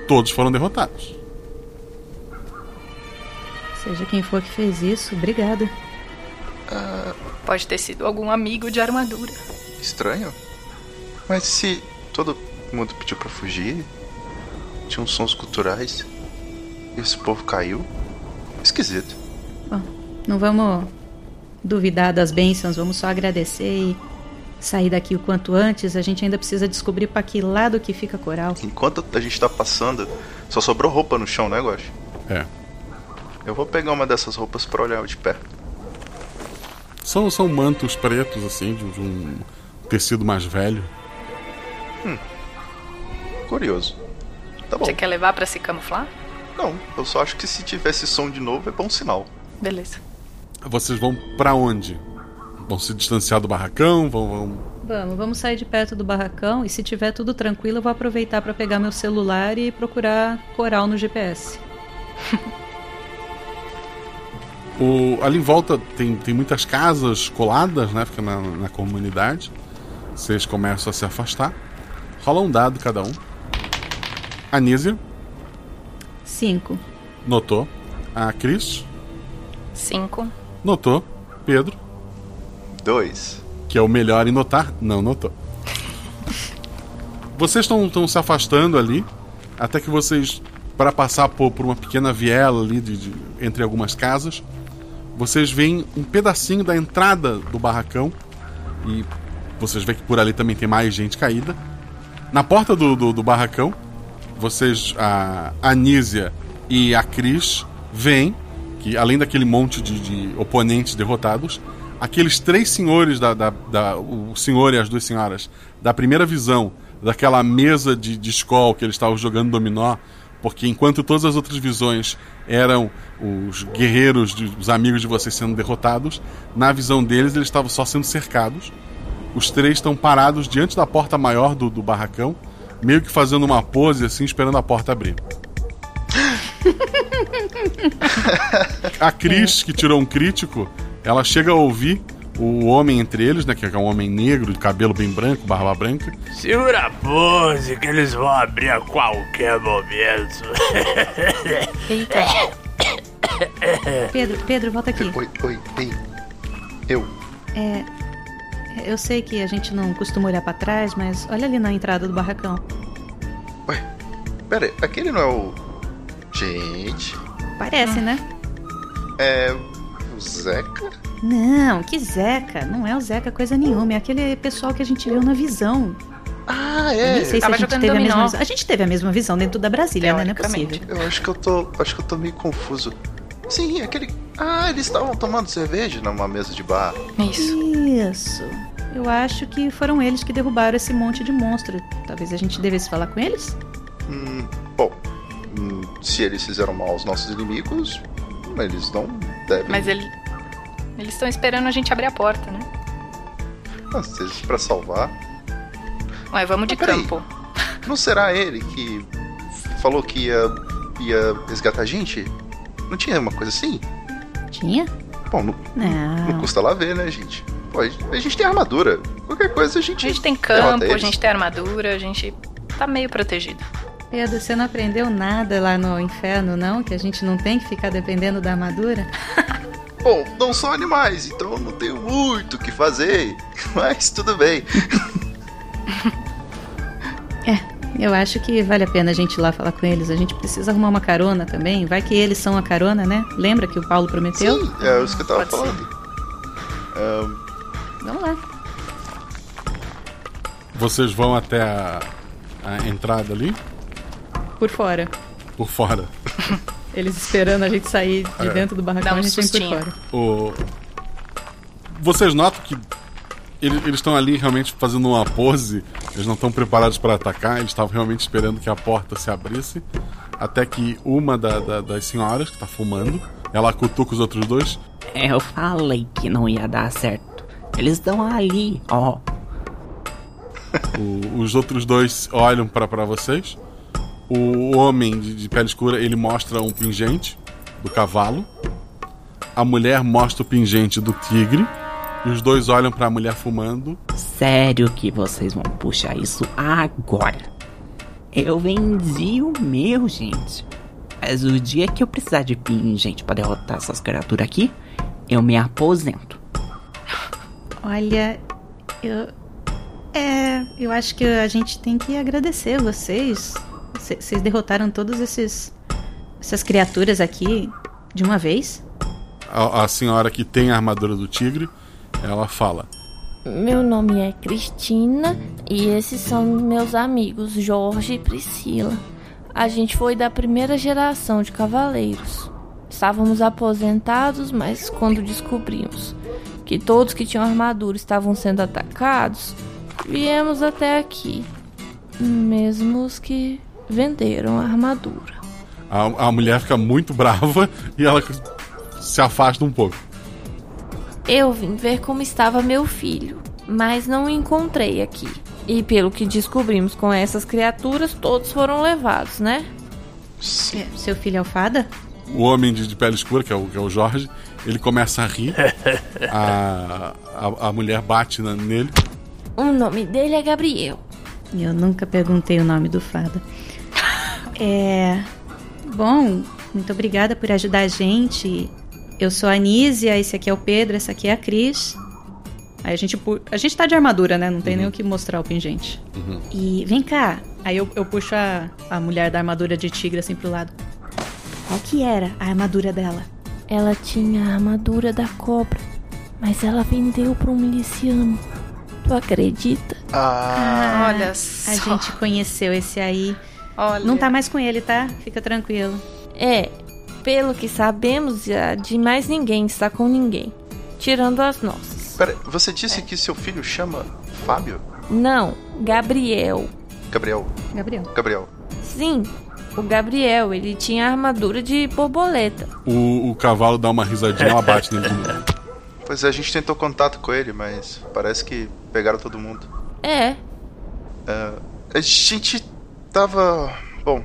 todos foram derrotados. Seja quem for que fez isso, obrigada. Pode ter sido algum amigo de armadura. Estranho. Mas se todo mundo pediu pra fugir, tinha uns sons culturais, e esse povo caiu, esquisito. Bom, não vamos duvidar das bênçãos, vamos só agradecer e sair daqui o quanto antes. A gente ainda precisa descobrir para que lado que fica coral. Enquanto a gente tá passando, só sobrou roupa no chão, né, Gosh? É. Eu vou pegar uma dessas roupas pra olhar de perto. São, são mantos pretos, assim, de, de um tecido mais velho. Hum. Curioso. Tá bom. Você quer levar pra se camuflar? Não, eu só acho que se tivesse som de novo é bom sinal. Beleza. Vocês vão pra onde? Vão se distanciar do barracão? Vão. vão... Vamos, vamos sair de perto do barracão e se tiver tudo tranquilo, eu vou aproveitar para pegar meu celular e procurar coral no GPS. O, ali em volta tem, tem muitas casas coladas, né? Fica na, na comunidade. Vocês começam a se afastar. Rola um dado cada um. Anísia, Cinco. notou. A Cris, Cinco. notou. Pedro, Dois. que é o melhor em notar, não notou. Vocês estão se afastando ali, até que vocês, para passar por, por uma pequena viela ali de, de- entre algumas casas, vocês veem um pedacinho da entrada do barracão e vocês veem que por ali também tem mais gente caída. Na porta do, do, do barracão, vocês, a Anísia e a Cris, veem que além daquele monte de, de oponentes derrotados, aqueles três senhores, da, da- da- o senhor e as duas senhoras, da primeira visão daquela mesa de, de escola que eles estavam jogando dominó, porque enquanto todas as outras visões eram os guerreiros, de- os amigos de vocês sendo derrotados, na visão deles eles estavam só sendo cercados. Os três estão parados diante da porta maior do, do barracão, meio que fazendo uma pose assim, esperando a porta abrir. A Cris, que tirou um crítico, ela chega a ouvir o homem entre eles, né? Que é um homem negro, de cabelo bem branco, barba branca. Segura a pose que eles vão abrir a qualquer momento. Eita. Pedro, Pedro, volta aqui. Oi, oi, ei. Eu. É. Eu sei que a gente não costuma olhar pra trás, mas olha ali na entrada do barracão. Pera aí, aquele não é o. Gente. Parece, né? É. O Zeca? Não, que Zeca. Não é o Zeca coisa nenhuma. É aquele pessoal que a gente viu na visão. Ah, Eu é. nem sei se a gente teve a mesma visão. A gente teve a mesma visão dentro da Brasília, né? Não é possível. Eu acho que eu tô. Acho que eu tô meio confuso. Sim, aquele. Ah, eles estavam tomando cerveja numa mesa de bar. Isso. Isso. Eu acho que foram eles que derrubaram esse monte de monstro. Talvez a gente devesse falar com eles? Hum, bom. hum, se eles fizeram mal aos nossos inimigos, eles não devem. Mas ele... eles estão esperando a gente abrir a porta, né? Ah, se eles pra salvar. Ué, vamos de Mas peraí. campo. Não será ele que falou que ia, ia resgatar a gente? Não tinha uma coisa assim? Tinha? Bom, não, não Não. custa lá ver, né, gente? Pô, a gente- a gente tem armadura. Qualquer coisa a gente. A gente tem campo, a gente tem armadura, a gente tá meio protegido. Pedro, você não aprendeu nada lá no inferno, não? Que a gente não tem que ficar dependendo da armadura? Bom, não são animais, então eu não tenho muito o que fazer. Mas tudo bem. É, eu acho que vale a pena a gente ir lá falar com eles. A gente precisa arrumar uma carona também. Vai que eles são a carona, né? Lembra que o Paulo prometeu? Sim, é isso que eu tava Pode falando. Ahn, Vamos lá. Vocês vão até a, a entrada ali, Por fora. por fora. Eles esperando a gente sair de É. dentro do barracão, um a gente vem por sustinho. fora. O... Vocês notam que ele- eles estão ali realmente fazendo uma pose, eles não estão preparados para atacar, eles estavam realmente esperando que a porta se abrisse, até que uma da- da- das senhoras, que está fumando, Ela cutuca os outros dois. É, eu falei que não ia dar certo. Eles estão ali, ó. O- os outros dois olham pra vocês. O homem de, de pele escura ele mostra um pingente do cavalo. A mulher mostra o pingente do tigre. E os dois olham pra mulher fumando. Sério que vocês vão puxar isso agora? Eu vendi o meu, gente. Mas o dia que eu precisar de pingente pra derrotar essas criaturas aqui, eu me aposento. Olha, eu. É, eu acho que a gente tem que agradecer vocês. Vocês derrotaram todos esses. essas criaturas aqui de uma vez. A, a senhora que tem a armadura do tigre, ela fala: Meu nome é Cristina e esses são meus amigos Jorge e Priscila. A gente foi da primeira geração de cavaleiros. Estávamos aposentados, mas quando descobrimos que todos que tinham armadura estavam sendo atacados, viemos até aqui. Mesmo os que venderam a armadura. A, a mulher fica muito brava e ela se afasta um pouco. Eu vim ver como estava meu filho, mas não o encontrei aqui. E pelo que descobrimos com essas criaturas, todos foram levados, né? É, seu filho é o fada? O homem de, de pele escura, que é, o, que é o Jorge, ele começa a rir. a, a, a mulher bate na- nele. O nome dele é Gabriel. Eu nunca perguntei o nome do fada. É. Bom, muito obrigada por ajudar a gente. Eu sou a Anísia, esse aqui é o Pedro, essa aqui é a Cris. Aí a gente, pu- a gente tá de armadura, né? Não tem nem o que mostrar o pingente. Uhum. E vem cá. Aí eu, eu puxo a, a mulher da armadura de tigre assim pro lado. Qual que era a armadura dela? Ela tinha a armadura da cobra, mas ela vendeu para um miliciano. Tu acredita? Ah, olha A só. gente conheceu esse aí. Olha. Não tá mais com ele, tá? Fica tranquilo. É, pelo que sabemos, já de mais ninguém está com ninguém, tirando as nossas. Pera, você disse que seu filho chama Fábio? Não, Gabriel. Gabriel. Gabriel. Gabriel. Sim, o Gabriel, ele tinha armadura de borboleta. O, o cavalo dá uma risadinha, ela bate nele de novo. Pois é, a gente tentou contato com ele, mas parece que pegaram todo mundo. É, É, a gente tava. Bom,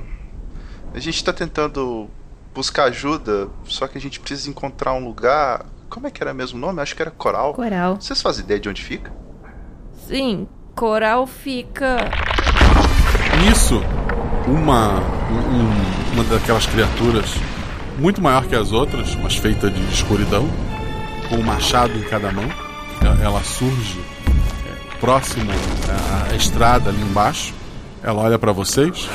a gente tá tentando buscar ajuda, só que a gente precisa encontrar um lugar. Como é que era mesmo o nome? Acho que era Coral. Coral. Vocês fazem ideia de onde fica? sim, Coral fica. Nisso, uma, um- uma daquelas criaturas, muito maior que as outras, mas feita de escuridão, com um machado em cada mão, ela, surge é, próximo à, à estrada ali embaixo. Ela olha pra vocês.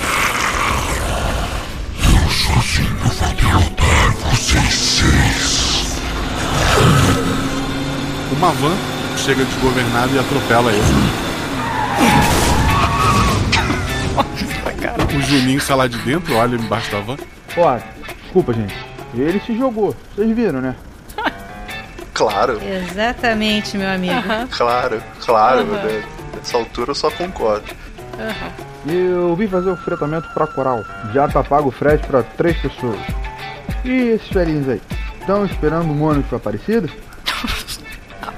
Eu sozinho vou derrotar vocês seis. Uma van chega desgovernada e atropela ele. O Juninho sai lá de dentro, olha embaixo da van. Ó, desculpa, gente. Ele se jogou. Vocês viram, né? Claro, Exatamente, meu amigo. claro, claro. Aham. né? Nessa altura eu só concordo. Eu vim fazer o fretamento pra coral. Já tá pago o frete pra três pessoas. E esses velhinhos aí? Estão esperando um ônibus pra Aparecida?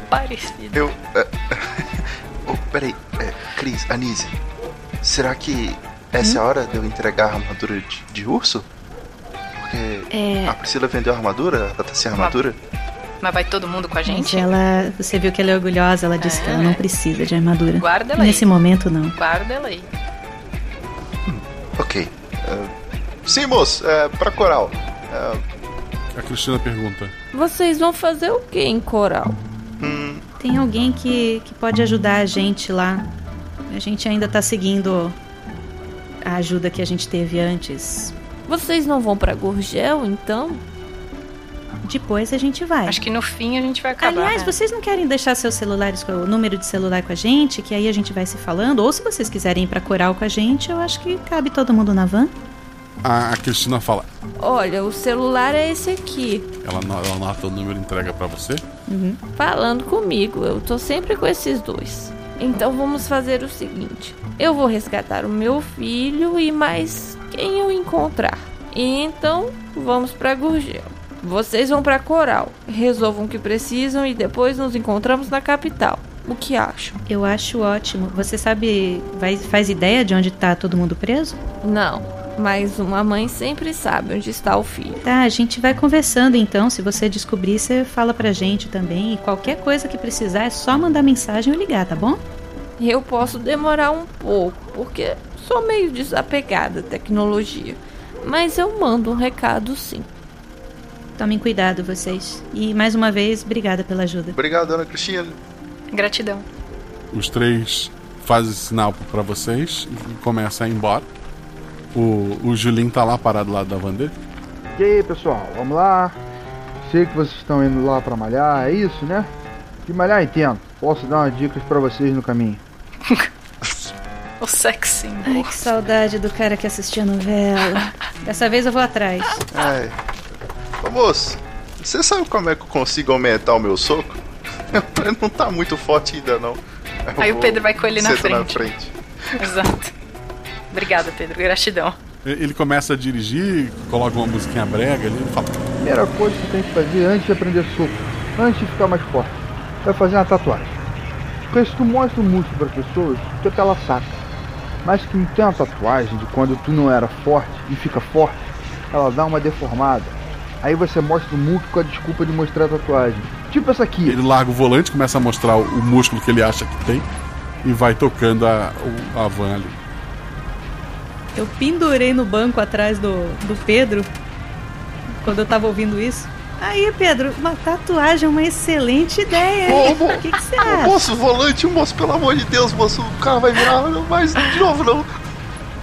Parecido. Eu. É, oh, peraí, é, Cris, Anise, será que essa é a hora de eu entregar a armadura de, de urso? Porque É. a Priscila vendeu a armadura, ela tá sem armadura. Mas vai todo mundo com a Mas gente? ela. Você viu que ela é orgulhosa, ela disse que ela não precisa de armadura. Guarda ela aí. Nesse momento, não. Guarda ela aí. Ok. é, sim, moço, é, pra coral. É, A Cristina pergunta: Vocês vão fazer o que em Coral? Tem alguém que, que pode ajudar a gente lá. A gente ainda tá seguindo a ajuda que a gente teve antes. Vocês não vão pra Gurgel, então? Depois a gente vai. Acho que no fim a gente vai acabar. Aliás, né? vocês não querem deixar seus celulares com o número de celular com a gente, que aí a gente vai se falando? Ou se vocês quiserem ir pra coral com a gente, eu acho que cabe todo mundo na van. A, a Cristina fala. Olha, o celular é esse aqui. Ela, ela anota o número e entrega pra você. Falando comigo, eu tô sempre com esses dois. Então vamos fazer o seguinte: eu vou resgatar o meu filho e mais quem eu encontrar. E então vamos pra Gurgel. Vocês vão pra Coral, resolvam o que precisam e depois nos encontramos na capital. O que acham? Eu acho ótimo. Você sabe, vai, faz ideia de onde tá todo mundo preso? Não, mas uma mãe sempre sabe onde está o filho. Tá, a gente vai conversando então. Se você descobrir, você fala pra gente também. E qualquer coisa que precisar é só mandar mensagem ou ligar, tá bom? Eu posso demorar um pouco, porque sou meio desapegada à tecnologia. Mas eu mando um recado sim. Tomem cuidado, vocês. E mais uma vez, obrigada pela ajuda. Obrigado, Ana Cristina. Gratidão. Os três fazem sinal pra vocês e começam a ir embora. O, o Julinho tá lá parado lá da van dele. E aí, pessoal, vamos lá. Sei que vocês estão indo lá pra malhar, é isso, né? De malhar entendo. Posso dar umas dicas pra vocês no caminho. O sexy. Ai, que saudade do cara que assistia a novela. Dessa vez eu vou atrás. Ai. Moço, você sabe como é que eu consigo aumentar o meu soco? Ele não tá muito forte ainda não. Eu Aí o Pedro vai com ele na sentar na frente. Exato. Obrigada, Pedro. Gratidão. Ele começa a dirigir, coloca uma musiquinha brega ali e fala: Primeira coisa que tem que fazer antes de aprender soco, antes de ficar mais forte, é fazer uma tatuagem. Porque se tu mostra o músculo para pessoas, tu até ela saca. Mas que não tem uma tatuagem de quando tu não era forte e fica forte, ela dá uma deformada. Aí você mostra o músculo com a desculpa de mostrar a tatuagem. Tipo essa aqui. Ele larga o volante, começa a mostrar o, o músculo que ele acha que tem e vai tocando a, o- a van ali. Eu pendurei no banco atrás do, do Pedro quando eu tava ouvindo isso. Aí, Pedro, uma tatuagem é uma excelente ideia. O que, que você acha? moço, volante, moço, pelo amor de Deus, moço, o carro vai virar não, mais de novo não.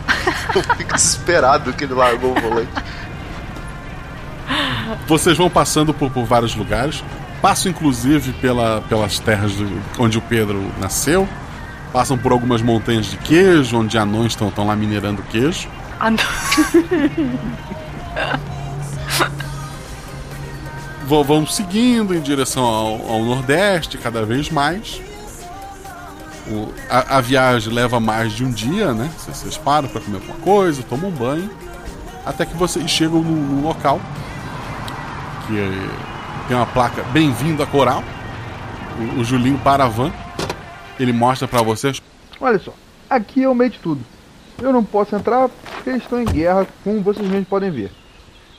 Eu fico desesperado que ele largou o volante. Vocês vão passando por, por vários lugares, passam inclusive pela, pelas terras onde o Pedro nasceu, passam por algumas montanhas de queijo, onde anões estão lá minerando queijo. Não. Vão, vão seguindo em direção ao, ao Nordeste cada vez mais. O- a, a viagem leva mais de um dia, né? Vocês, param para comer alguma coisa, tomam um banho, até que vocês chegam no local que tem uma placa Bem-vindo a Coral. O, o Julinho para a van, ele mostra para vocês. Olha só, aqui é o meio de tudo. Eu não posso entrar porque eles estão em guerra, como vocês mesmos podem ver.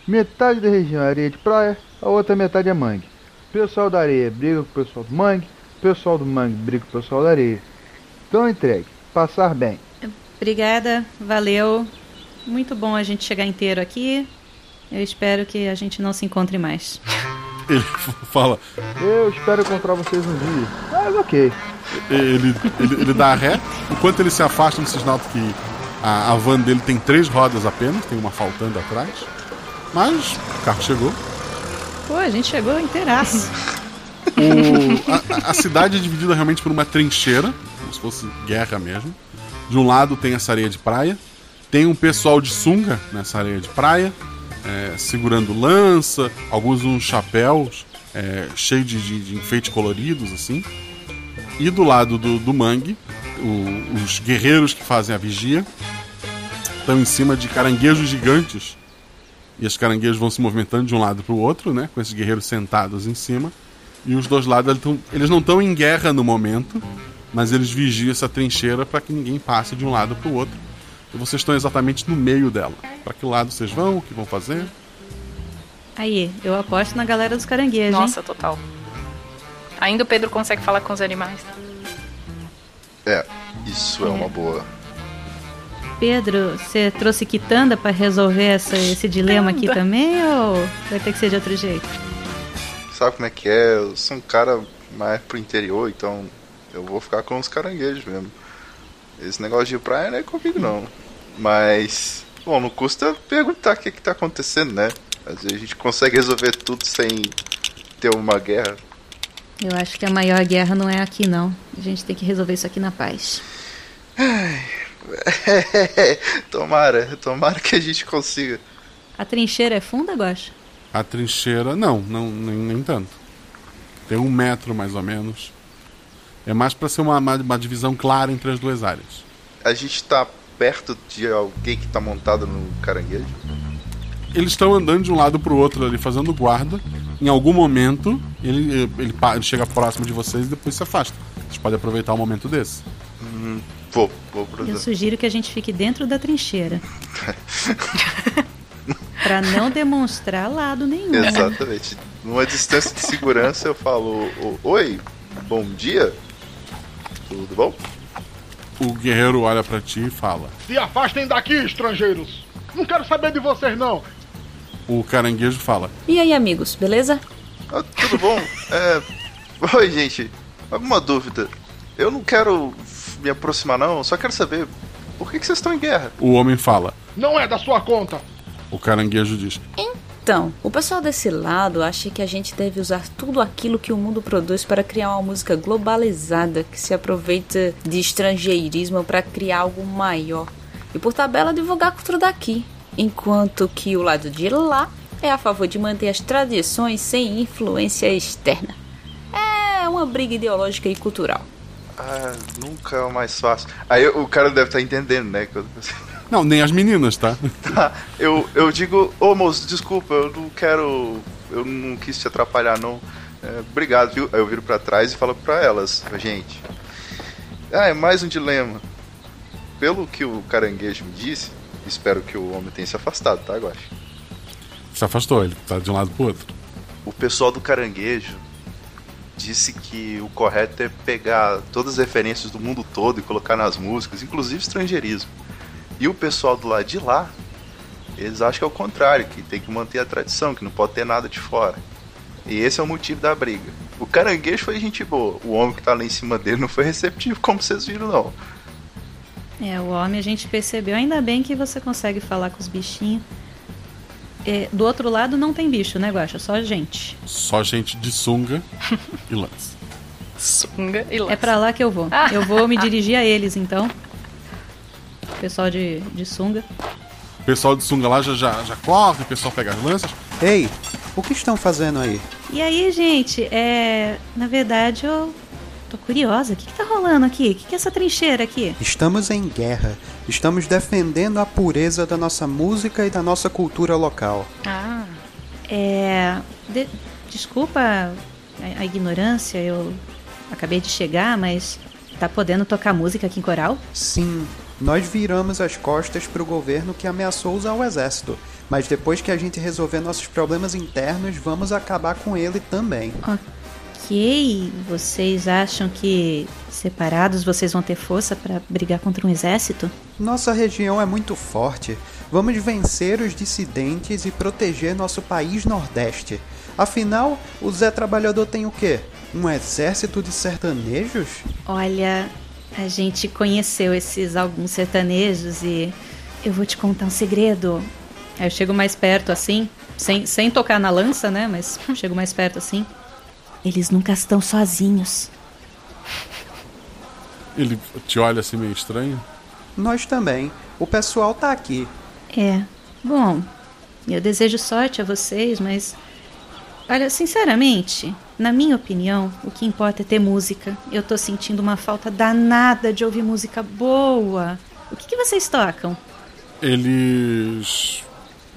Metade da região é areia de praia, a outra metade é mangue. O pessoal da areia briga com o pessoal do mangue, o pessoal do mangue briga com o pessoal da areia. Então entregue, passar bem. Obrigada, valeu. Muito bom a gente chegar inteiro aqui. Eu espero que a gente não se encontre mais. Ele fala, Eu espero encontrar vocês um dia. Mas ok. ele, ele, ele dá a ré. Enquanto ele se afasta, vocês notam que a, a van dele tem três rodas apenas, tem uma faltando atrás. Mas o carro chegou. Pô, a gente chegou inteiraço. O- a, a cidade é dividida realmente por uma trincheira, como se fosse guerra mesmo. De um lado tem essa areia de praia, tem um pessoal de sunga nessa areia de praia, é, segurando lança, alguns uns chapéus é, cheios de, de, de enfeites coloridos, assim. E do lado do, do mangue, o- os guerreiros que fazem a vigia estão em cima de caranguejos gigantes. E os caranguejos vão se movimentando de um lado para o outro, né? Com esses guerreiros sentados em cima. E os dois lados eles, não estão em guerra no momento, mas eles vigiam essa trincheira para que ninguém passe de um lado para o outro. E vocês estão exatamente no meio dela. Para que lado vocês vão? O que vão fazer? Aí, eu aposto na galera dos caranguejos. Nossa, total. Ainda o Pedro consegue falar com os animais. É, isso é, uma boa. Pedro, você trouxe quitanda pra resolver essa- esse dilema aqui também ou vai ter que ser de outro jeito? Sabe como é que é? Eu sou um cara mais pro interior, então eu vou ficar com os caranguejos mesmo. Esse negócio de praia não é comigo não. Mas, bom, não custa perguntar o que, que tá acontecendo, né? Às vezes a gente consegue resolver tudo sem ter uma guerra. Eu acho que a maior guerra não é aqui, não. A gente tem que resolver isso aqui na paz. tomara, tomara que a gente consiga. A trincheira é funda, Guaxa? A trincheira, não, não nem, nem tanto. Tem um metro mais ou menos. É mais para ser uma, uma, uma divisão clara entre as duas áreas. A gente tá perto de alguém que tá montado no caranguejo? Eles estão andando de um lado pro outro ali, fazendo guarda. Em algum momento, ele, ele, ele chega próximo de vocês e depois se afasta. Vocês podem aproveitar um momento desse. Hum, vou, vou pro Eu sugiro que a gente fique dentro da trincheira. Pra não demonstrar lado nenhum. Exatamente. Numa distância de segurança eu falo: "O- Oi, bom dia. Tudo bom? O guerreiro olha pra ti e fala. Se afastem daqui, estrangeiros! Não quero saber de vocês, não! O caranguejo fala. E aí, amigos, beleza? Ah, tudo bom? É. Oi, gente. Alguma dúvida? Eu não quero me aproximar, não. Só quero saber por que, que vocês estão em guerra. O homem fala. Não é da sua conta! O caranguejo diz. Então, o pessoal desse lado acha que a gente deve usar tudo aquilo que o mundo produz para criar uma música globalizada que se aproveita de estrangeirismo para criar algo maior e por tabela divulgar a cultura daqui, enquanto que o lado de lá é a favor de manter as tradições sem influência externa. É uma briga ideológica e cultural. Ah, nunca é o mais fácil. Aí o cara deve estar entendendo, né? Não, nem as meninas, tá? Tá, eu, eu digo, ô moço, desculpa, eu não quero. Eu não quis te atrapalhar, não. É, obrigado, viu? Aí eu viro pra trás e falo pra elas, gente. Ah, é mais um dilema. Pelo que o caranguejo me disse, espero que o homem tenha se afastado, tá, Guache? Se afastou, ele tá de um lado pro outro. O pessoal do caranguejo disse que o correto é pegar todas as referências do mundo todo e colocar nas músicas, inclusive estrangeirismo. E o pessoal do lado de lá, eles acham que é o contrário, que tem que manter a tradição, que não pode ter nada de fora. E esse é o motivo da briga. O caranguejo foi gente boa, o homem que tá lá em cima dele não foi receptivo, como vocês viram, não. É, o homem a gente percebeu. Ainda bem que você consegue falar com os bichinhos. É, do outro lado não tem bicho, né, Guaxa? Só gente. Só gente de sunga e lança. Sunga e É pra lá que eu vou. Eu vou me dirigir a eles, então. Pessoal de, de sunga. O pessoal de sunga lá já, já, já corre, o pessoal pega as lanças. Ei, o que estão fazendo aí? E aí, gente, é. Na verdade, eu tô curiosa. O que, que tá rolando aqui? O que, que é essa trincheira aqui? Estamos em guerra. Estamos defendendo a pureza da nossa música e da nossa cultura local. Ah. É. de- desculpa a, a ignorância, eu acabei de chegar, mas. Tá podendo tocar música aqui em coral? Sim, nós viramos as costas para o governo que ameaçou usar o exército. Mas depois que a gente resolver nossos problemas internos, vamos acabar com ele também. Ok, vocês acham que separados vocês vão ter força pra brigar contra um exército? Nossa região é muito forte. Vamos vencer os dissidentes e proteger nosso país Nordeste. Afinal, o Zé Trabalhador tem o quê? Um exército de sertanejos? Olha, a gente conheceu esses alguns sertanejos e eu vou te contar um segredo. Aí eu chego mais perto assim, sem, sem tocar na lança, né? Mas chego mais perto assim. Eles nunca estão sozinhos. Ele te olha assim meio estranho. Nós também. O pessoal tá aqui. É. Bom, eu desejo sorte a vocês, mas. Olha, sinceramente, na minha opinião, o que importa é ter música. Eu tô sentindo uma falta danada de ouvir música boa. O que, que vocês tocam? Eles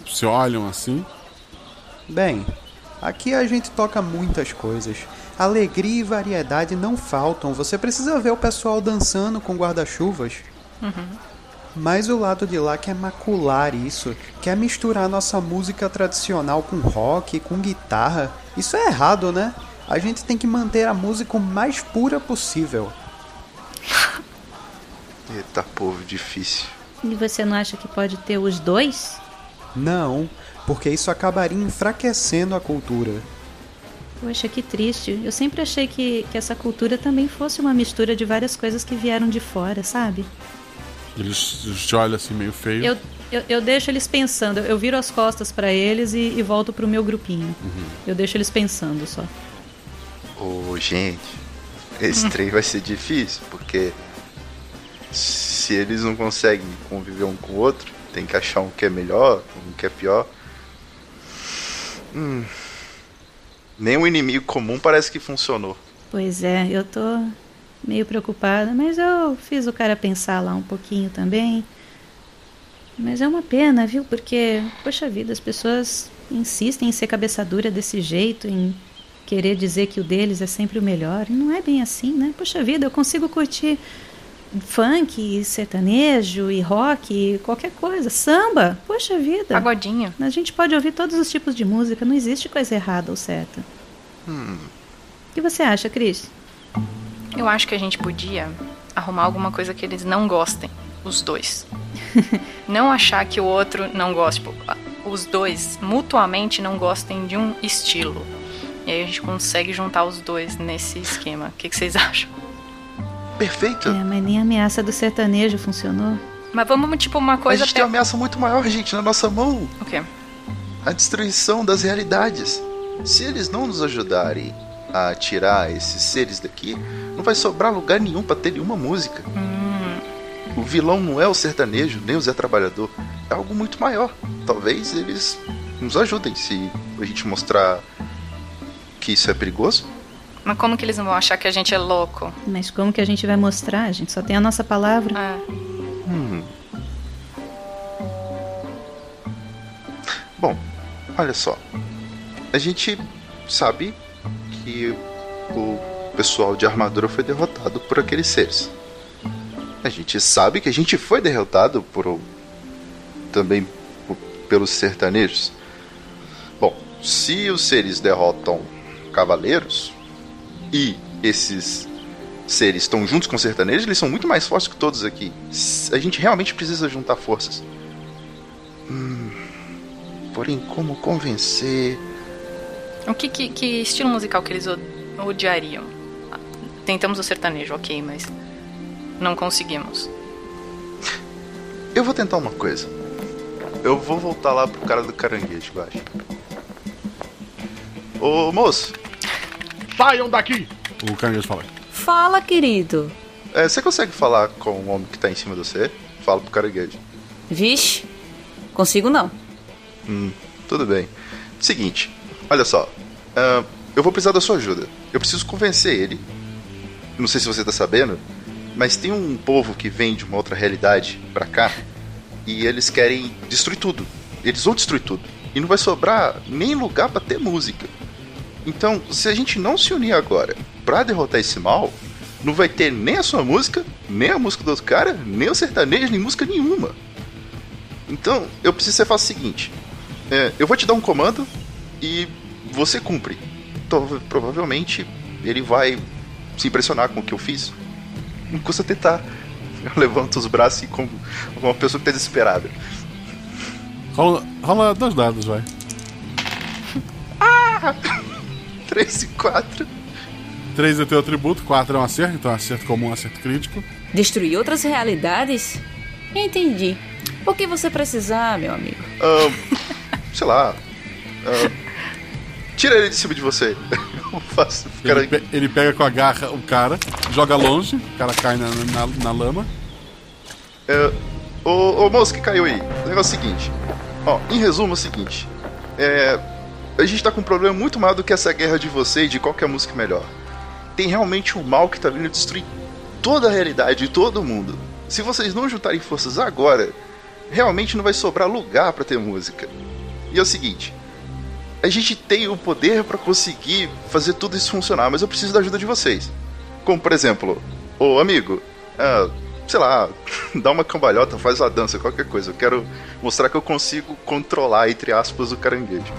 se olham assim. Bem, aqui a gente toca muitas coisas. Alegria e variedade não faltam. Você precisa ver o pessoal dançando com guarda-chuvas. Mas o lado de lá quer macular isso, quer misturar nossa música tradicional com rock, com guitarra. Isso é errado, né? A gente tem que manter a música o mais pura possível. Eita, povo, difícil. E você não acha que pode ter os dois? Não, porque isso acabaria enfraquecendo a cultura. Poxa, que triste. Eu sempre achei que, que essa cultura também fosse uma mistura de várias coisas que vieram de fora, sabe? Eles te olham assim meio feio. Eu, eu, eu deixo eles pensando, eu viro as costas pra eles e, e volto pro meu grupinho. Eu deixo eles pensando só. Ô, gente, esse trem vai ser difícil, porque se eles não conseguem conviver um com o outro, tem que achar um que é melhor, um que é pior. Hum. Nem o inimigo comum parece que funcionou. Pois é, eu tô meio preocupada, mas eu fiz o cara pensar lá um pouquinho também. Mas é uma pena, viu? Porque, poxa vida, as pessoas insistem em ser cabeça dura desse jeito, em querer dizer que o deles é sempre o melhor. E não é bem assim, né? Poxa vida, eu consigo curtir funk, sertanejo e rock, e qualquer coisa, samba. Poxa vida. Pagodinho. A gente pode ouvir todos os tipos de música, não existe coisa errada ou certa. Hum. O que você acha, Cris? Eu acho que a gente podia arrumar alguma coisa que eles não gostem, os dois. não achar que o outro não goste. Tipo, os dois mutuamente não gostem de um estilo. E aí a gente consegue juntar os dois nesse esquema. O que, que vocês acham? Perfeito. É, mas nem a ameaça do sertanejo funcionou. Mas vamos, tipo, uma A coisa. gente tem uma ameaça muito maior, gente, na nossa mão. O quê? A destruição das realidades. Se eles não nos ajudarem a tirar esses seres daqui, não vai sobrar lugar nenhum pra ter nenhuma música. O vilão não é o sertanejo, nem o Zé Trabalhador. É algo muito maior. Talvez eles nos ajudem se a gente mostrar que isso é perigoso. Mas como que eles não vão achar que a gente é louco? Mas como que a gente vai mostrar? A gente só tem a nossa palavra. Hum. Bom, olha só. A gente sabe que o pessoal de armadura foi derrotado por aqueles seres. A gente sabe que a gente foi derrotado por também por- pelos sertanejos. Bom, se os seres derrotam cavaleiros e esses seres estão juntos com os sertanejos, eles são muito mais fortes que todos aqui. A gente realmente precisa juntar forças. Hum, porém, como convencer? O que, que, que estilo musical que eles odiariam? Tentamos o sertanejo, ok, mas não conseguimos. Eu vou tentar uma coisa. Eu vou voltar lá pro cara do caranguejo, eu acho. Ô moço, Saiam daqui! O caranguejo fala. Fala, querido. é, você consegue falar com o homem que tá em cima de você? Fala pro caranguejo. Vixe, consigo não. Hum, tudo bem. Seguinte, olha só. ah, eu vou precisar da sua ajuda. Eu preciso convencer ele. Não sei se você tá sabendo, mas tem um povo que vem de uma outra realidade pra cá e eles querem destruir tudo. Eles vão destruir tudo. E não vai sobrar nem lugar pra ter música. Então, se a gente não se unir agora pra derrotar esse mal, não vai ter nem a sua música, nem a música do outro cara, nem o sertanejo, nem música nenhuma. Então, eu preciso que você faça o seguinte: é, eu vou te dar um comando e você cumpre. Então, provavelmente ele vai se impressionar com o que eu fiz. Não custa tentar. Eu levanto os braços e como uma pessoa que tá desesperada. Rola, rola dois dados, vai. Ah! 3 e 4. 3 é teu atributo, 4 é um acerto, então é um acerto comum, um acerto crítico. Destruir outras realidades? Entendi. O que você precisar, meu amigo? sei lá. tira ele de cima de você. Faço. Ele, pe- ele pega com a garra o cara, joga longe, o cara cai na, na, na lama. É, ô, ô moço que caiu aí, o negócio é o seguinte. Ó, em resumo é o seguinte. É, a gente tá com um problema muito maior do que essa guerra de você e de qualquer música melhor. Tem realmente um mal que tá vindo destruir toda a realidade de todo mundo. Se vocês não juntarem forças agora, realmente não vai sobrar lugar pra ter música. E é o seguinte. A gente tem o poder pra conseguir fazer tudo isso funcionar, mas eu preciso da ajuda de vocês. Como por exemplo, ô amigo, ah, sei lá, dá uma cambalhota, faz uma dança, qualquer coisa. Eu quero mostrar que eu consigo controlar, entre aspas, o caranguejo.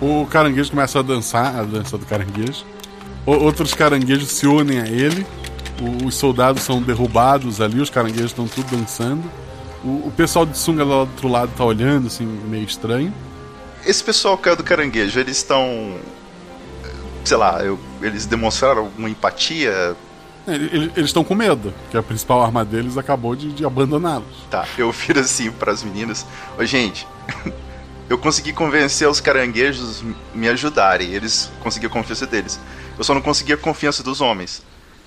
O caranguejo começa a dançar, a dança do caranguejo. O- outros caranguejos se unem a ele. O- os soldados são derrubados ali, os caranguejos estão tudo dançando. O, o pessoal de sunga lá do outro lado tá olhando, assim, meio estranho. Esse pessoal que é do caranguejo, eles estão. Sei lá, eu- eles demonstraram alguma empatia. Ele- ele- Eles estão com medo, que a principal arma deles acabou de, de abandoná-los. Tá, eu viro assim pras meninas: Ô gente, eu consegui convencer os caranguejos me ajudarem. Eles conseguiram a confiança deles. Eu só não consegui a confiança dos homens.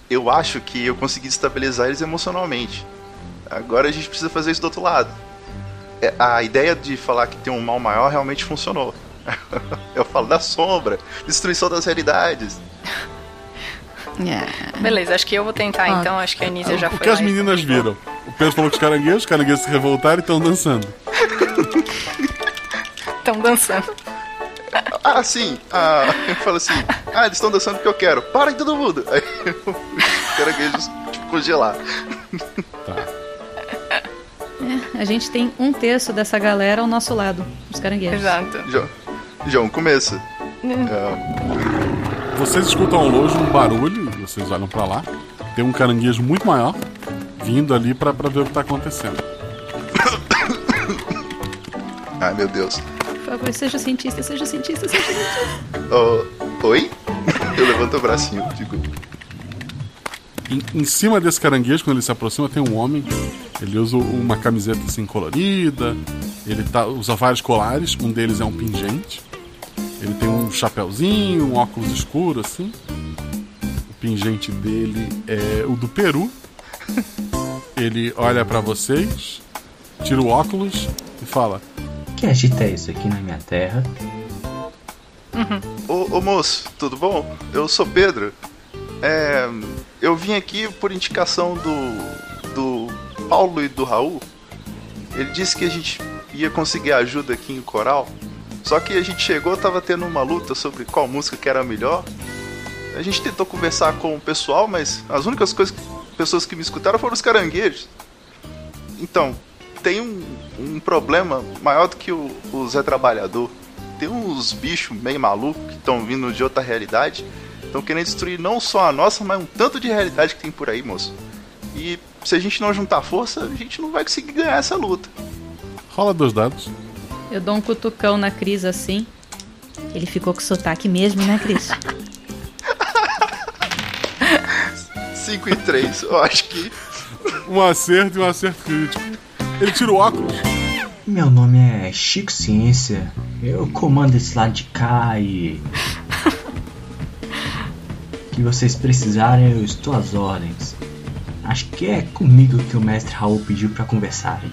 Eu acho que eu consegui estabilizar eles emocionalmente. Agora a gente precisa fazer isso do outro lado. É, A ideia de falar que tem um mal maior realmente funcionou. Eu falo da sombra, destruição das realidades. Beleza, acho que eu vou tentar Ah, então. Acho que a Anísia já o foi que as meninas viram? O Pedro falou que os caranguejos, os caranguejos se revoltaram e estão dançando. Estão dançando. Ah, sim. Ah, eu falo assim. Ah, eles estão dançando porque eu quero. Para aí todo mundo. Aí os caranguejos, tipo, congelar. É, a gente tem um terço dessa galera ao nosso lado, os caranguejos. Exato. Já um começo. É. Vocês escutam ao longe um barulho, vocês olham pra lá. Tem um caranguejo muito maior vindo ali pra, pra ver o que tá acontecendo. Ai, meu Deus. Favor, seja cientista, seja cientista, seja cientista. Oh, oi? Eu levanto o bracinho, digo. Em, em cima desse caranguejo, quando ele se aproxima, tem um homem. Ele usa uma camiseta assim colorida. Ele tá, usa vários colares. Um deles é um pingente. Ele tem um chapéuzinho, um óculos escuro assim. O pingente dele é o do Peru. Ele olha pra vocês, tira o óculos e fala: Que agita é isso aqui na minha terra? Ô, ô moço, tudo bom? Eu sou Pedro. É, eu vim aqui por indicação do, do Paulo e do Raul. Ele disse que a gente ia conseguir ajuda aqui em Coral. Só que a gente chegou, tava tendo uma luta sobre qual música que era a melhor. A gente tentou conversar com o pessoal, mas as únicas coisas, pessoas que me escutaram foram os caranguejos. Então, tem um, um problema maior do que o, o Zé Trabalhador. Tem uns bichos meio malucos que estão vindo de outra realidade. Estão querendo destruir não só a nossa, mas um tanto de realidade que tem por aí, moço. E se a gente não juntar força, a gente não vai conseguir ganhar essa luta. Rola dois dados. Eu dou um cutucão na Cris assim. Ele ficou com sotaque mesmo, né, Cris? 5 e 3, eu acho que. Um acerto e um acerto crítico. Ele tira o óculos. Meu nome é Chico Ciência. Eu comando esse lado de cá e. que vocês precisarem, eu estou às ordens. Acho que é comigo que o mestre Raul pediu para conversarem.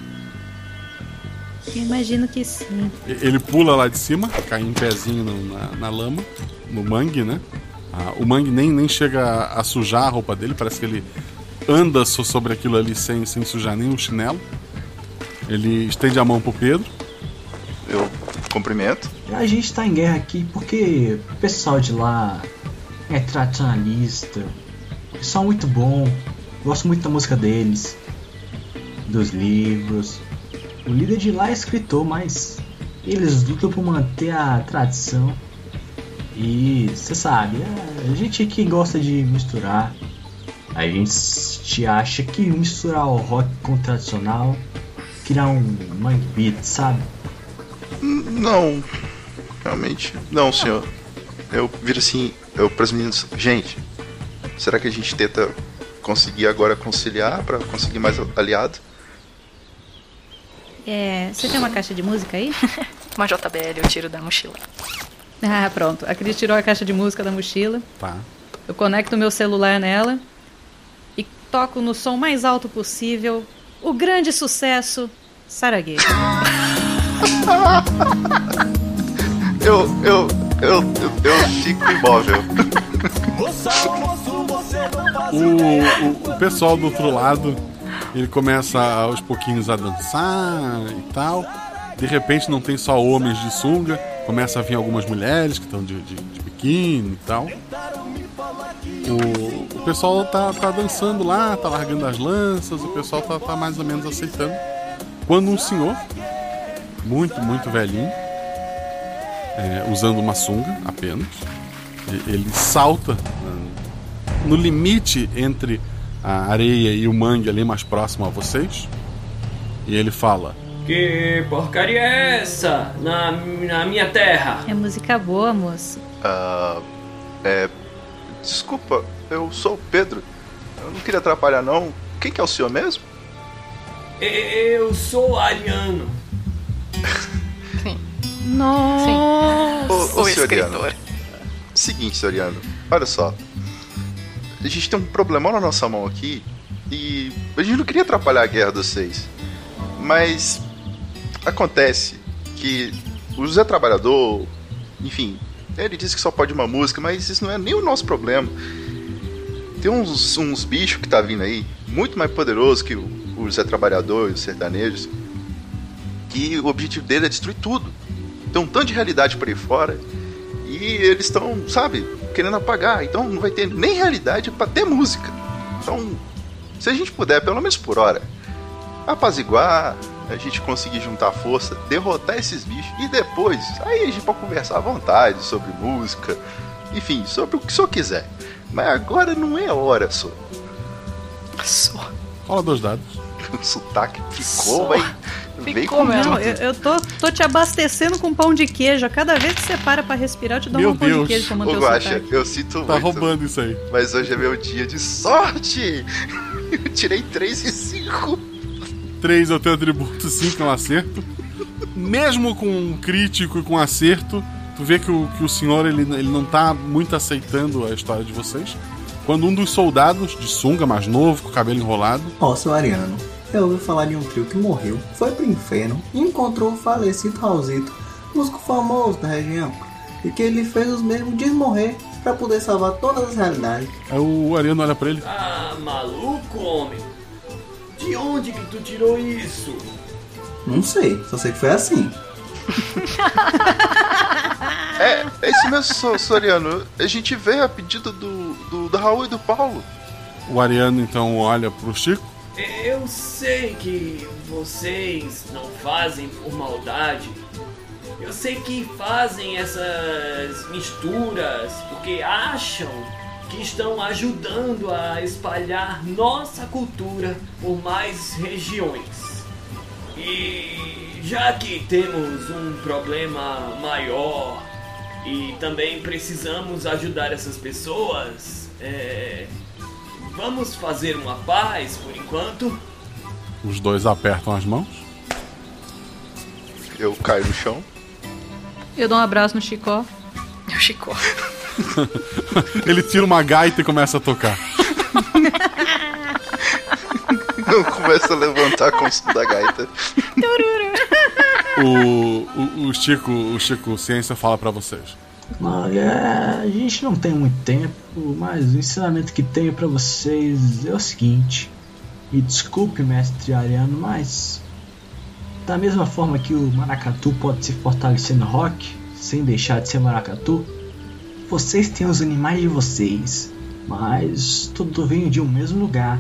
Eu imagino que sim. Ele pula lá de cima, cai em pezinho no- na, na lama, no mangue, né? Ah, o mangue nem, nem chega a, a sujar a roupa dele, parece que ele anda so- sobre aquilo ali sem, sem sujar nem o chinelo. Ele estende a mão pro Pedro. Eu cumprimento. A gente tá em guerra aqui porque o pessoal de lá é tradicionalista. Pessoal muito bom. Gosto muito da música deles. Dos livros. O líder de lá é escritor, mas eles lutam por manter a tradição. E você sabe, é, a gente que gosta de misturar. A gente acha que misturar o rock com o tradicional criar um mangue beat, sabe? Não. Realmente. Não, senhor. Eu viro assim, eu pras meninas. Gente, será que a gente tenta conseguir agora conciliar pra conseguir mais aliado? É, você tem uma caixa de música aí? Uma JBL eu tiro da mochila. Ah, pronto. A Cris tirou a caixa de música da mochila. Tá. Eu conecto o meu celular nela e toco no som mais alto possível o grande sucesso Saraguê. Eu, eu, eu, eu, eu fico imóvel. O, o, o pessoal do outro lado, ele começa aos pouquinhos a dançar e tal. De repente não tem só homens de sunga, começa a vir algumas mulheres que estão de, de, de biquíni e tal. O, o pessoal tá, tá dançando lá, tá largando as lanças, o pessoal tá, tá mais ou menos aceitando. Quando um senhor, muito, muito velhinho, é, usando uma sunga apenas, ele salta né, no limite entre a areia e o mangue ali mais próximo a vocês. E ele fala: Que porcaria é essa na, na minha terra? É música boa, moço. Ah, é. Desculpa, eu sou o Pedro. Eu não queria atrapalhar, não. Quem que é o senhor mesmo? Eu sou ariano. Nossa! Ô, ô, senhor Ariano. Seguinte, senhor Ariano. Olha só. A gente tem um problemão na nossa mão aqui. E a gente não queria atrapalhar a guerra dos seis. Mas. Acontece que o José Trabalhador. Enfim. Ele disse que só pode uma música, mas isso não é nem o nosso problema. Tem uns, uns bichos que tá vindo aí, muito mais poderoso que o o Zé Trabalhador e os sertanejos, que o objetivo dele é destruir tudo. Tem um tanto de realidade por aí fora e eles estão, sabe, querendo apagar. Então não vai ter nem realidade para ter música. Então, se a gente puder, pelo menos por hora, apaziguar, a gente conseguir juntar força, derrotar esses bichos e depois, aí a gente pode conversar à vontade sobre música, enfim, sobre o que só quiser. Mas agora não é hora só. Só. Rola dois dados. O sotaque ficou, vai. Ficou, meu. Eu, eu tô, tô te abastecendo com pão de queijo. A cada vez que você para pra respirar, eu te dou Meu um pão Deus. de queijo pra manter Ô, o Guaxa, eu sinto Tá muito. roubando isso aí. Mas hoje é meu dia de sorte! Eu tirei 3 e 5. 3 é o teu atributo, 5 é um acerto. Mesmo com um crítico e com acerto, tu vê que o, que o senhor ele, ele não tá muito aceitando a história de vocês. Quando um dos soldados, de sunga, mais novo, com o cabelo enrolado, Ó, seu Ariano, eu ouvi falar de um trio que morreu, foi pro inferno e encontrou o falecido Raulzito, músico famoso da região, e que ele fez os mesmos desmorrer pra poder salvar todas as realidades. aí o Ariano olha pra ele. Ah, maluco, homem. De onde que tu tirou isso? Não sei, só sei que foi assim. É, é isso mesmo, So- Soriano. A gente veio a pedido do, do, do Raul e do Paulo. O Ariano então olha pro Chico. Eu sei que vocês não fazem por maldade. Eu sei que fazem essas misturas porque acham que estão ajudando a espalhar nossa cultura por mais regiões. E já que temos um problema maior e também precisamos ajudar essas pessoas, é, vamos fazer uma paz por enquanto. Os dois apertam as mãos. Eu caio no chão. Eu dou um abraço no Chicó. O Chico. ele tira uma gaita e começa a tocar. Eu começo a levantar com o som da gaita. O, o, o Chico, o Chico Ciência fala pra vocês. Olha, a gente não tem muito tempo, mas o ensinamento que tenho pra vocês é o seguinte. Me desculpe, mestre Ariano, mas da mesma forma que o maracatu pode se fortalecer no rock, sem deixar de ser maracatu, vocês têm os animais de vocês, mas tudo vem de um mesmo lugar,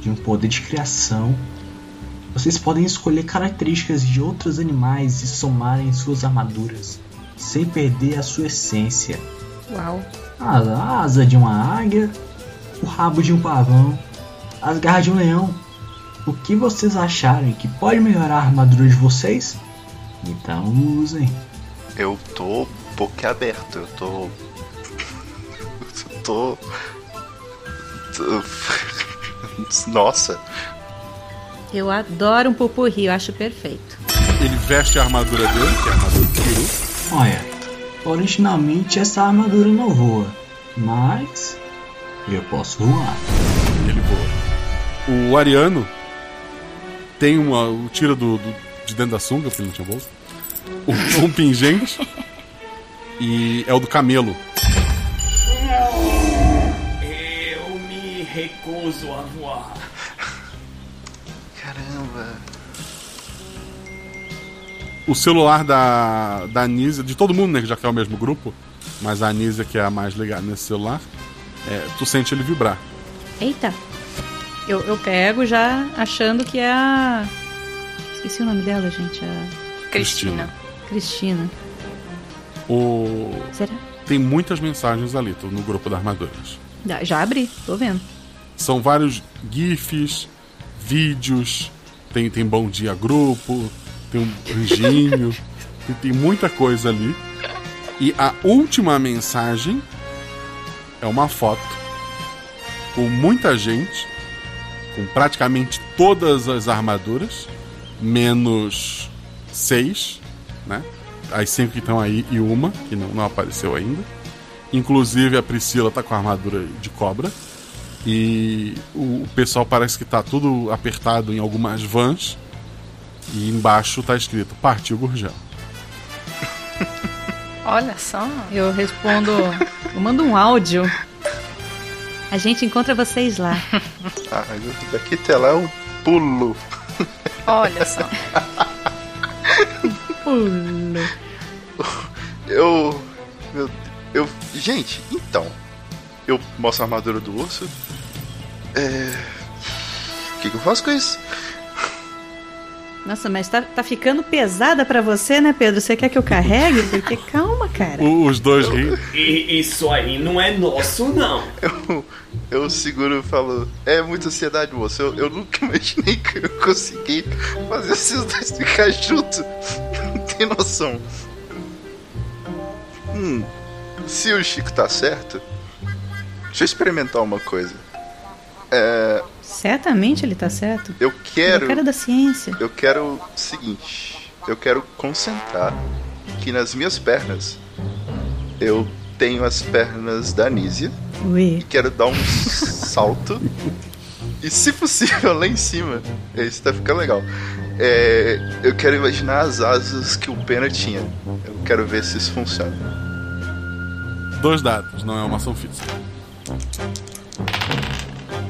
de um poder de criação. Vocês podem escolher características de outros animais e somarem suas armaduras, sem perder a sua essência. Uau. A asa de uma águia, o rabo de um pavão, as garras de um leão. O que vocês acharem que pode melhorar a armadura de vocês? Então usem. Eu tô boquiaberto, eu tô. Eu tô. tô- Nossa, Eu adoro um pupurri, eu acho perfeito. Ele veste a armadura dele, que é a armadura do Kiru. Olha, originalmente essa armadura não voa, mas eu posso voar. Ele voa. O Ariano tem uma. o- tira do, do- de dentro da sunga, porque ele não tinha bolsa. Um, um pingente. E é o do camelo. Recuso a voar. Caramba. O celular da, da Anísia, de todo mundo, né? Que já que é o mesmo grupo, mas a Anísia, que é a mais ligada nesse celular, é, tu sente ele vibrar. Eita. Eu, eu pego já achando que é a. Esqueci o nome dela, gente. A Cristina. Cristina. O... Será? Tem muitas mensagens ali, tô no grupo da Armaduras. Já- Já abri, tô vendo. São vários GIFs, vídeos, tem, tem bom dia grupo, tem um anjinho, tem, tem muita coisa ali. E a última mensagem é uma foto com muita gente, com praticamente todas as armaduras, menos seis, né? As cinco que estão aí e uma, que não, não apareceu ainda. Inclusive a Priscila tá com a armadura de cobra. E o, pessoal parece que tá tudo apertado em algumas vans. E embaixo tá escrito Partiu Gurgel. Olha só. Eu respondo. Eu mando um áudio. A gente encontra vocês lá. Ah, daqui até lá eu pulo. Olha só. Pulo. Eu. Eu. eu gente, então. Eu mostro a armadura do urso. É. O que, que eu faço com isso? Nossa, mas tá, tá ficando pesada pra você, né, Pedro? Você quer que eu carregue? Porque calma, cara. O- Os dois riem. E isso aí não é nosso, não. Eu, eu seguro e falo. É muita ansiedade, moço. Eu, eu nunca imaginei que eu ia conseguir fazer esses dois ficar juntos. Não tem noção. Hum. Se o Chico tá certo. Deixa eu experimentar uma coisa. É. Certamente ele tá certo. Eu quero. É o cara da ciência. Eu quero o seguinte. Eu quero concentrar que nas minhas pernas eu tenho as pernas da Nísia. Ui. E quero dar um salto. E se possível, lá em cima. Isso tá ficando legal. É, eu quero imaginar as asas que o Pena tinha. Eu quero ver se isso funciona. Dois dados, não é uma ação física.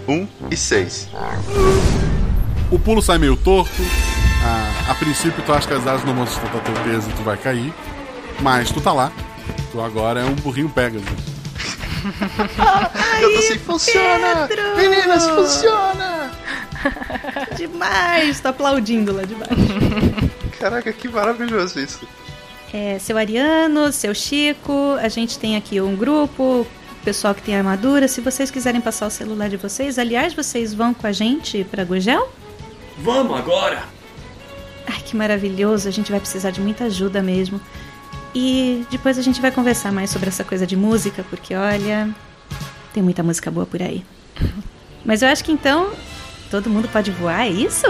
Um e seis. O pulo sai meio torto. A, a princípio, tu acha que as asas não vão sustentar teu peso e tu vai cair. Mas tu tá lá. Tu agora é um burrinho Pegasus. eu tô assim, funciona! Pedro! Meninas, funciona! Demais! Tô aplaudindo lá de baixo. Caraca, que maravilhoso isso. É, seu Ariano, seu Chico, a gente tem aqui um grupo, pessoal que tem armadura. Se vocês quiserem passar o celular de vocês, aliás, vocês vão com a gente pra Gurgel? Vamos agora! Ai, que maravilhoso, a gente vai precisar de muita ajuda mesmo. E depois a gente vai conversar mais sobre essa coisa de música, porque olha, tem muita música boa por aí. Mas eu acho que então todo mundo pode voar, é isso?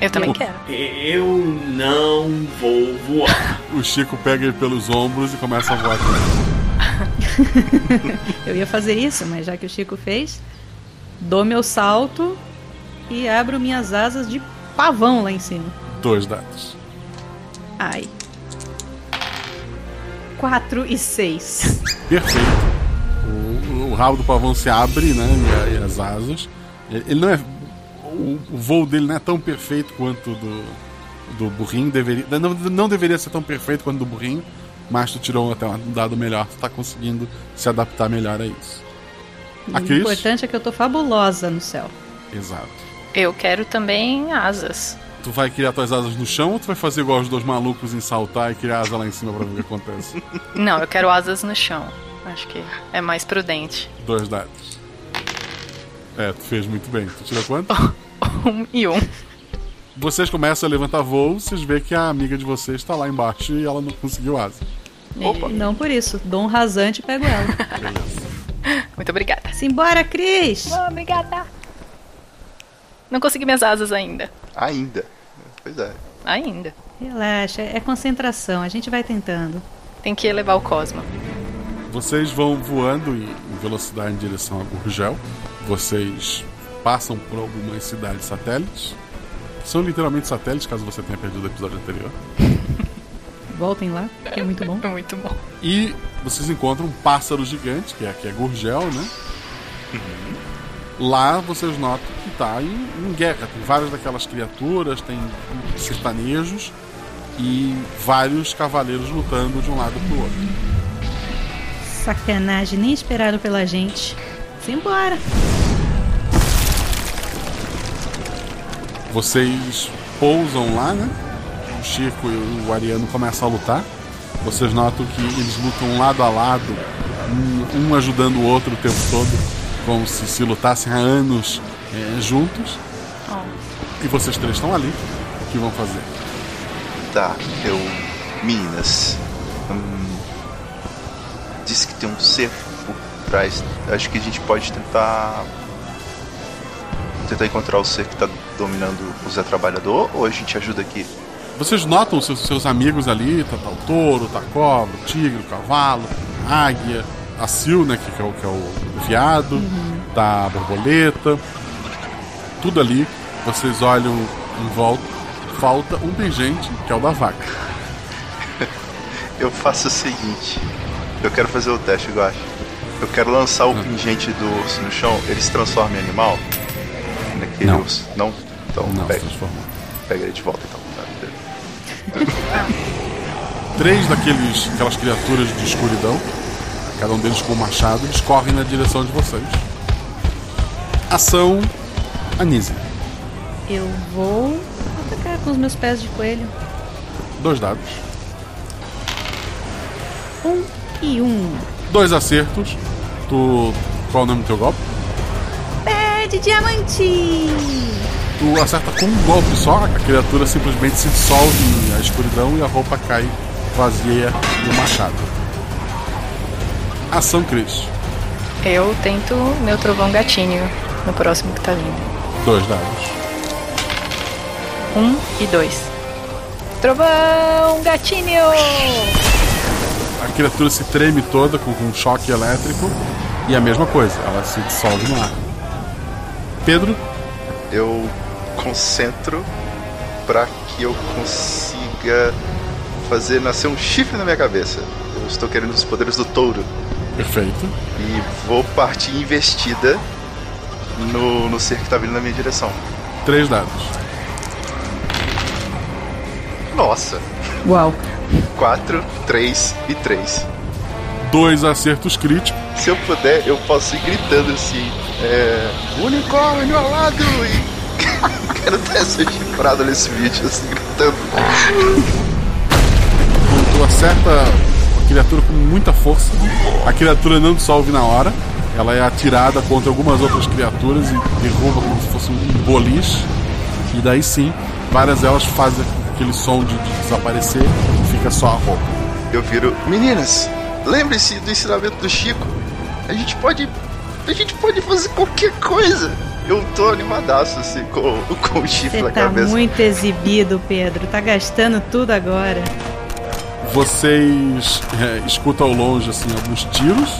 Eu também O- quero. Eu não vou voar. O Chico pega ele pelos ombros e começa a voar com ele. Eu ia fazer isso, mas já que o Chico fez, dou meu salto e abro minhas asas de pavão lá em cima. Dois dados. Ai. 4 e 6. Perfeito. O, o rabo do pavão se abre, né? E, as asas. Ele ele não é. O, o voo dele não é tão perfeito quanto do, do burrinho. Deveria, não, não deveria ser tão perfeito quanto do burrinho, mas tu tirou até um dado melhor. Tu tá conseguindo se adaptar melhor a isso. A O importante é que eu tô fabulosa no céu. Exato. Eu quero também asas. Tu vai criar tuas asas no chão ou tu vai fazer igual os dois malucos em saltar e criar asa lá em cima pra ver o que acontece? Não, eu quero asas no chão. Acho que é mais prudente. Dois dados. É, tu fez muito bem. Tu tirou quanto? Um e um. Vocês começam a levantar voo, vocês veem que a amiga de vocês tá lá embaixo e ela não conseguiu asa. Opa. Não por isso, dou um rasante e pego ela. Muito obrigada. Simbora, Cris! obrigada. Não consegui minhas asas ainda. Ainda. Pois é. Ainda. Relaxa, é concentração, a gente vai tentando. Tem que elevar o Cosmo. Vocês vão voando em em velocidade em direção a Gurgel. Vocês passam por algumas cidades satélites. São literalmente satélites, caso você tenha perdido o episódio anterior. Voltem lá, que é muito bom. muito bom. E vocês encontram um pássaro gigante, que é, que é Gurgel, né? Lá vocês notam que tá em, em guerra. Tem várias daquelas criaturas, tem sertanejos e vários cavaleiros lutando de um lado pro outro. Sacanagem, nem esperaram pela gente. Simbora! Vocês pousam lá, né? O Chico e o Ariano começam a lutar. Vocês notam que eles lutam lado a lado, um, um ajudando o outro o tempo todo, como se se lutassem há anos é, juntos. E vocês três estão ali. O que vão fazer? Tá, eu. Meninas. Hum, disse que tem um cerco por trás. Acho que a gente pode tentar. Tentar encontrar o ser que tá dominando o Zé Trabalhador ou a gente ajuda aqui? Vocês notam os seus, seus amigos ali, tá, tá o touro, tá a cobra, o tigre, o cavalo, a águia, a sil, né, que, que é, o, que é o viado, tá a borboleta, tudo ali. Vocês olham em volta, falta um pingente, que é o da vaca. Eu faço o seguinte: eu quero fazer o teste, eu acho. Eu quero lançar o pingente do urso no chão, ele se transforma em animal? Naquele Não. Não? Então Não, pega, pega ele de volta então. Tá, beleza. Três daqueles aquelas criaturas de escuridão, cada um deles com um machado, eles correm na direção de vocês. Ação Anise. Eu vou atacar com os meus pés de coelho. Dois dados. Um e um. Dois acertos. Tu. Qual é o nome do teu golpe? De diamante! Tu acerta com um golpe só, a criatura simplesmente se dissolve na escuridão e a roupa cai vazia no machado. Ação Cris. Eu tento meu trovão gatinho no próximo que tá vindo. Dois dados. Um e dois. Trovão gatinho! A criatura se treme toda com, com um choque elétrico e a mesma coisa, ela se dissolve no ar. Pedro? Eu concentro para que eu consiga fazer nascer um chifre na minha cabeça. Eu estou querendo os poderes do touro. Perfeito. E vou partir investida no, no ser que tá vindo na minha direção. Três dados. Nossa. Uau. Quatro, três e três. Dois acertos críticos. Se eu puder, eu posso ir gritando assim: é. Unicórnio ao lado! E quero até ser chifrado nesse vídeo, assim, gritando. Tu acerta a criatura com muita força. A criatura não dissolve na hora. Ela é atirada contra algumas outras criaturas e derruba como se fosse um boliche. E daí sim, várias delas fazem aquele som de, de desaparecer e fica só a roupa. Eu viro: Meninas, lembre-se do ensinamento do Chico. A gente pode. A gente pode fazer qualquer coisa. Eu tô animadaço assim com, com o chifre Você na tá cabeça. muito exibido, Pedro. Tá gastando tudo agora. Vocês é, escutam ao longe assim alguns tiros.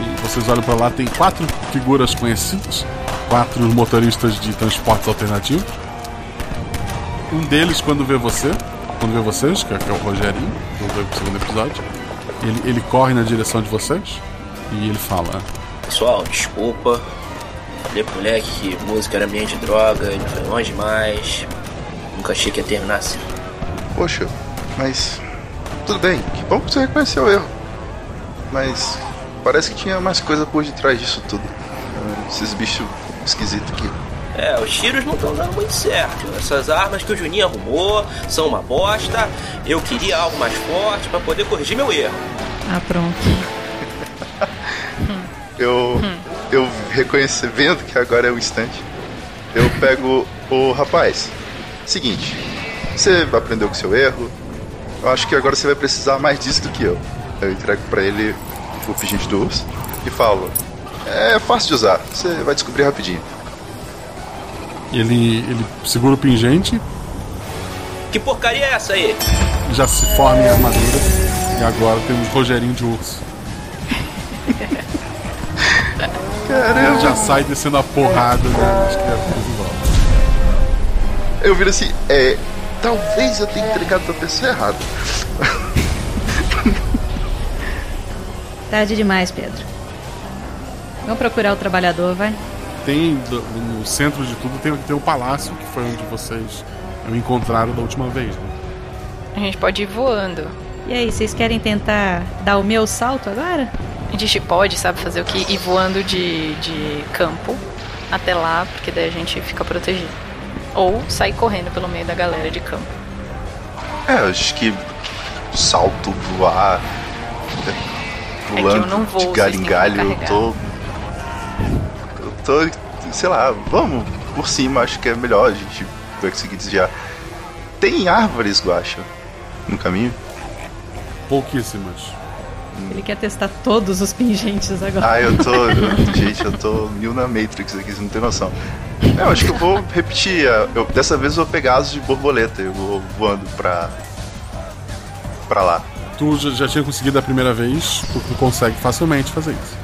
E vocês olham pra lá, tem quatro figuras conhecidas, quatro motoristas de transportes alternativos. Um deles, quando vê você, quando vê vocês, que é, que é o Rogerinho, do segundo episódio, ele, ele corre na direção de vocês e ele fala: Pessoal, desculpa. Falei pro moleque que música era ambiente de droga, ele foi longe demais. Nunca achei que ia terminar assim. Poxa, mas. Tudo bem, que bom que você reconheceu o erro. Mas. Parece que tinha mais coisa por detrás disso tudo. Esses bichos esquisitos aqui. É, os tiros não estão dando muito certo. Essas armas que o Juninho arrumou são uma bosta. Eu queria algo mais forte pra poder corrigir meu erro. Ah, pronto. Eu. Eu reconheci, vendo que agora é o instante. Eu pego o rapaz. Seguinte, você aprendeu com seu erro. Eu acho que agora você vai precisar mais disso do que eu. Eu entrego pra ele o pingente do urso e falo: É fácil de usar, você vai descobrir rapidinho. Ele, ele segura o pingente, Que porcaria é essa aí? já se forma em armadura e agora tem um Rogerinho de urso. Ele já sai descendo a porrada nas criaturas em volta. Eu viro assim: É. Talvez eu tenha entregado pra pessoa errada. Tarde demais, Pedro. Vamos procurar o trabalhador, vai? Tem no centro de tudo tem, tem o palácio que foi onde vocês o encontraram da última vez. Né? A gente pode ir voando. E aí, vocês querem tentar dar o meu salto agora? A gente pode, sabe, fazer o que? Ir voando de, de campo até lá, porque daí a gente fica protegido. Ou sair correndo pelo meio da galera de campo. É, eu acho que salto, voar, É que eu pulando não vou, de galho em galho, eu tô. Tô, sei lá, vamos por cima, acho que é melhor a gente conseguir desviar. Tem árvores, Guacha, no caminho? Pouquíssimas. Ele quer testar todos os pingentes agora. Ah, eu tô. gente, eu tô mil na Matrix aqui, você não tem noção. É, eu acho que eu vou repetir. Eu, dessa vez eu vou pegar asas de borboleta, eu vou voando pra. pra lá. Tu já, já tinha conseguido a primeira vez, tu consegue facilmente fazer isso.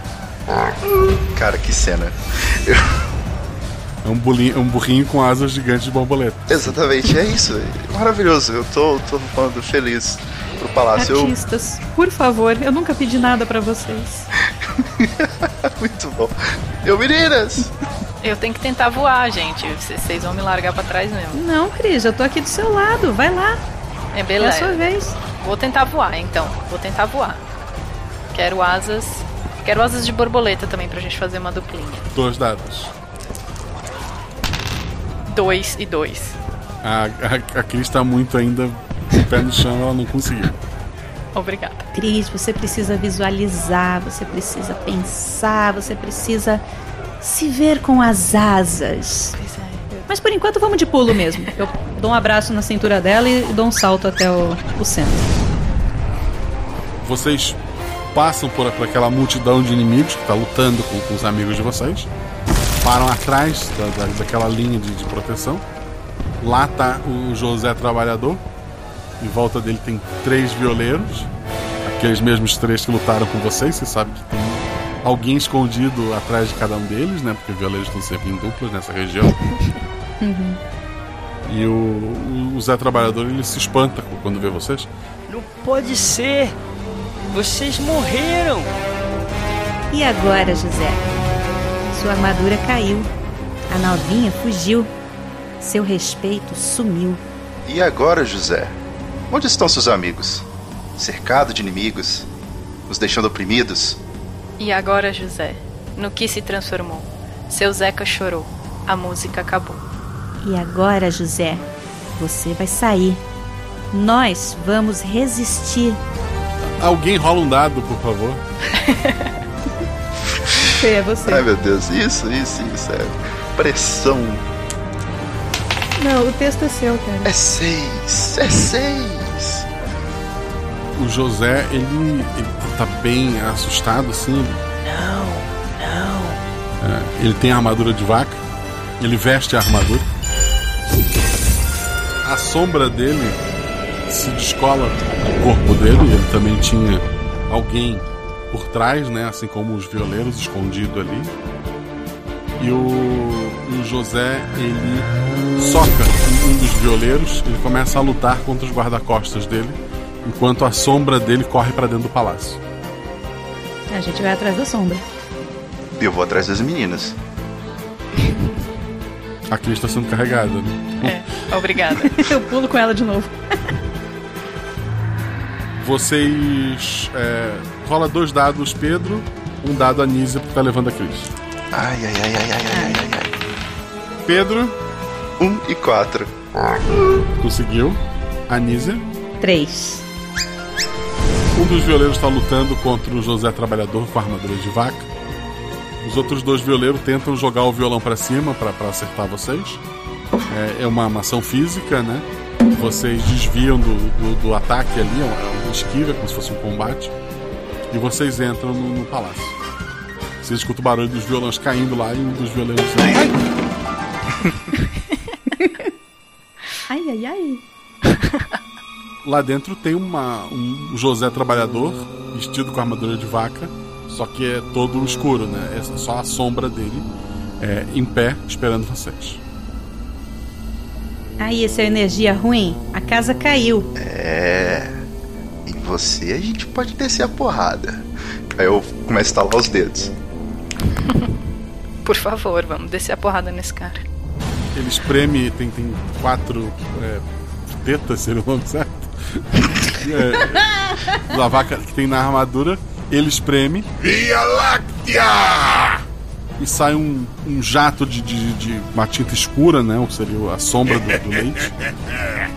Cara, que cena. É um, bolinho, um burrinho com asas gigantes de borboleta. Exatamente, é isso. é Maravilhoso. Eu tô, tô falando feliz pro palácio. Eu- Artistas, por favor, eu nunca pedi nada pra vocês. Muito bom. Eu, meninas! Eu tenho que tentar voar, gente. Vocês vão me largar pra trás mesmo. Não, Cris, eu tô aqui do seu lado. Vai lá. É beleza. É a sua vez. Vou tentar voar, então. Vou tentar voar. Quero asas. Quero asas de borboleta também pra gente fazer uma duplinha. Dois dados. Dois e dois. A, a, a Cris tá muito ainda pé no chão, ela não conseguiu. Obrigada. Cris, você precisa visualizar, você precisa pensar, você precisa se ver com as asas. Mas por enquanto vamos de pulo mesmo. Eu dou um abraço na cintura dela e dou um salto até o, o centro. Vocês passam por, por aquela multidão de inimigos que tá lutando com, com os amigos de vocês. Param atrás da, da- daquela linha de, de proteção. Lá tá o José Trabalhador. Em volta dele tem três violeiros. Aqueles mesmos três que lutaram com vocês. Você sabe que tem alguém escondido atrás de cada um deles, né? Porque violeiros estão sempre em duplas nessa região. E o, o Zé Trabalhador ele se espanta quando vê vocês. Não pode ser! Vocês morreram! E agora, José? Sua armadura caiu. A novinha fugiu. Seu respeito sumiu. E agora, José? Onde estão seus amigos? Cercado de inimigos? Nos deixando oprimidos? E agora, José? No que se transformou? Seu Zeca chorou. A música acabou. E agora, José? Você vai sair. Nós vamos resistir. Alguém rola um dado, por favor. É você. Ai meu Deus, isso, isso, isso. É pressão. Não, o texto é seu, cara. É seis, é seis. O José, ele, ele tá bem assustado, assim. Não, não. É, ele tem a armadura de vaca. Ele veste a armadura. A sombra dele se descola do corpo dele. Ele também tinha alguém por trás, né? Assim como os violeiros escondido ali. E o, o José, ele soca um, um dos violeiros. Ele começa a lutar contra os guarda-costas dele. Enquanto a sombra dele corre para dentro do palácio. A gente vai atrás da sombra. Eu vou atrás das meninas. A Cris está sendo carregada, né? É, obrigada. Eu pulo com ela de novo. Vocês. É, rola dois dados, Pedro. Um dado a Nízia, porque tá levando a Cris. Ai, ai, ai, ai, ai, ai, ai, ai. Pedro. Um e quatro. Conseguiu. Anísia. Três. Um dos violeiros está lutando contra o José Trabalhador com a armadura de vaca. Os outros dois violeiros tentam jogar o violão para cima para acertar vocês. É, é uma, uma ação física, né? Vocês desviam do, do, do ataque ali, uma, uma esquiva, como se fosse um combate. E vocês entram no, no palácio. Vocês escutam o barulho dos violões caindo lá e um dos violeiros. Ai! Ai, ai, ai. Lá dentro tem uma, um José Trabalhador vestido com armadura de vaca, só que é todo escuro, né? É só a sombra dele é, em pé esperando vocês. Aí, essa é energia ruim. A casa caiu. É. Em você a gente pode descer a porrada. Aí eu começo a estalar os dedos. Por favor, vamos descer a porrada nesse cara. Ele espreme, tem, tem quatro é, tetas, seria o nome certo? é, da vaca que tem na armadura. Ele espreme. Via Láctea! E sai um, um jato de, de, de uma tinta escura, né? Ou seria a sombra do, do leite.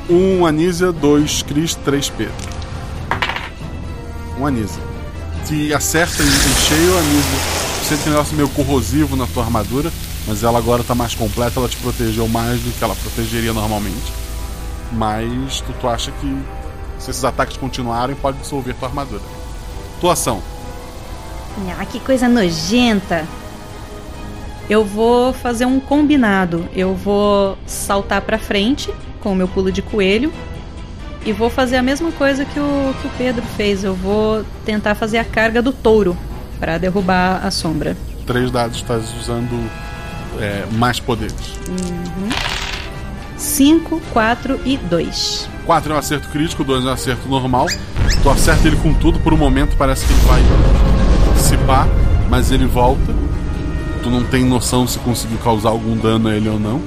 Um Anísia, dois Cris, três Pedro. Um Anísia. Se acerta em, em cheio, Anísia. Você tem um negócio meio corrosivo na tua armadura, mas ela agora tá mais completa, ela te protegeu mais do que ela protegeria normalmente. Mas tu, tu acha que se esses ataques continuarem, pode dissolver tua armadura. Tua ação. Ah, que coisa nojenta. Eu vou fazer um combinado. Eu vou saltar pra frente com o meu pulo de coelho e vou fazer a mesma coisa que o, que o Pedro fez. Eu vou tentar fazer a carga do touro para derrubar a sombra. Três dados, estás usando é, mais poderes. 5, 4 e 2. 4 é um acerto crítico, 2 é um acerto normal. Tu acerta ele com tudo, por um momento parece que ele vai dissipar, mas ele volta. Tu não tem noção se conseguiu causar algum dano a ele ou não.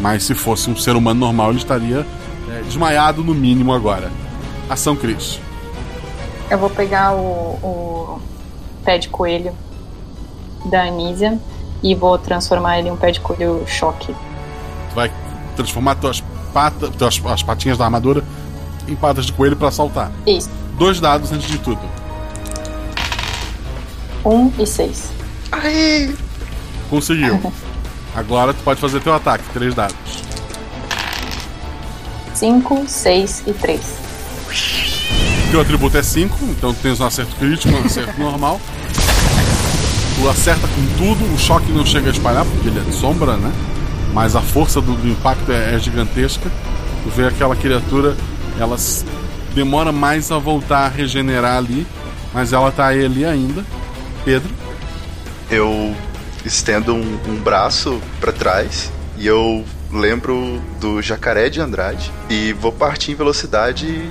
Mas se fosse um ser humano normal, ele estaria é, desmaiado no mínimo agora. Ação Cris. Eu vou pegar o, o pé de coelho da Anísia e vou transformar ele em um pé de coelho choque. Tu vai transformar tuas patas, tuas, as patinhas da armadura em patas de coelho pra saltar. Isso. Dois dados antes de tudo. Um e seis. Aí! Conseguiu. Agora tu pode fazer teu ataque. Três dados. Cinco, seis e três. Teu atributo é 5, então tu tens um acerto crítico, um acerto normal. Tu acerta com tudo, o choque não chega a espalhar, porque ele é de sombra, né? Mas a força do, do impacto é, é gigantesca. Tu vê aquela criatura, ela demora mais a voltar a regenerar ali, mas ela tá aí ali ainda. Pedro, Eu estendo um, um braço pra trás e eu lembro do jacaré de Andrade e vou partir em velocidade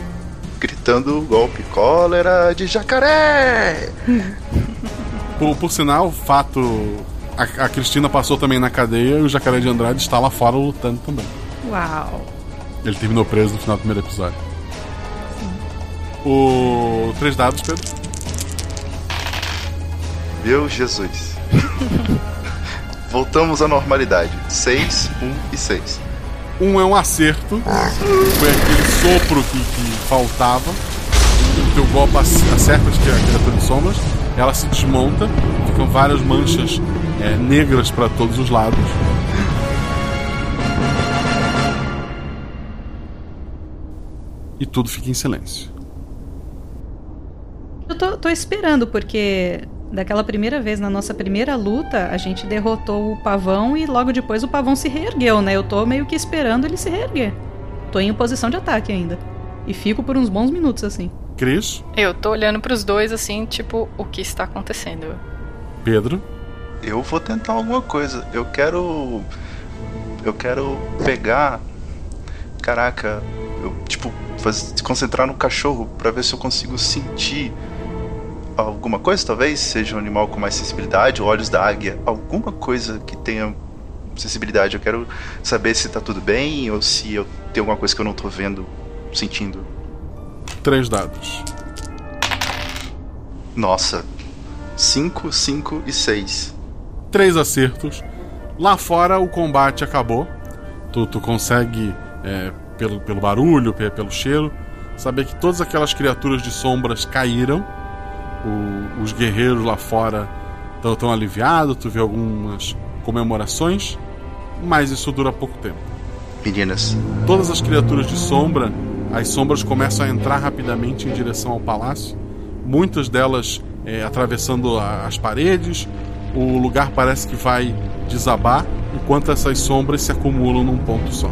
gritando o golpe cólera de jacaré. por, por sinal, o fato. A, a Cristina passou também na cadeia e o jacaré de Andrade está lá fora lutando também. Uau. Ele terminou preso no final do primeiro episódio. O. Três dados, Pedro. Meu Jesus. Voltamos à normalidade. 6, 1 e 6. Um é um acerto. Foi aquele sopro que, que faltava. O teu golpe ac- acerta a criatura de sombras. Ela se desmonta. Ficam várias manchas é, negras para todos os lados. E tudo fica em silêncio. Eu tô, tô esperando, porque daquela primeira vez, na nossa primeira luta, a gente derrotou o pavão e logo depois o pavão se reergueu, né? Eu tô meio que esperando ele se reerguer. Tô em posição de ataque ainda. E fico por uns bons minutos assim. Cris, Eu tô olhando pros dois assim, tipo, o que está acontecendo? Pedro. Eu vou tentar alguma coisa. Eu quero. Eu quero pegar. Caraca, eu, tipo, faz- se concentrar no cachorro pra ver se eu consigo sentir alguma coisa, talvez. Seja um animal com mais sensibilidade, olhos da águia, alguma coisa que tenha sensibilidade. Eu quero saber se tá tudo bem ou se eu tenho alguma coisa que eu não tô vendo, sentindo. Três dados. Nossa. 5, 5 e 6. três acertos. Lá fora o combate acabou. Tu, tu consegue, é, pelo, pelo barulho, pe- pelo cheiro, saber que todas aquelas criaturas de sombras caíram. O- os guerreiros lá fora estão tão aliviados. Tu vê algumas comemorações. Mas isso dura pouco tempo. Meninas, Todas as criaturas de sombra, as sombras começam a entrar rapidamente em direção ao palácio. Muitas delas é, atravessando a- as paredes. O lugar parece que vai desabar, enquanto essas sombras se acumulam num ponto só.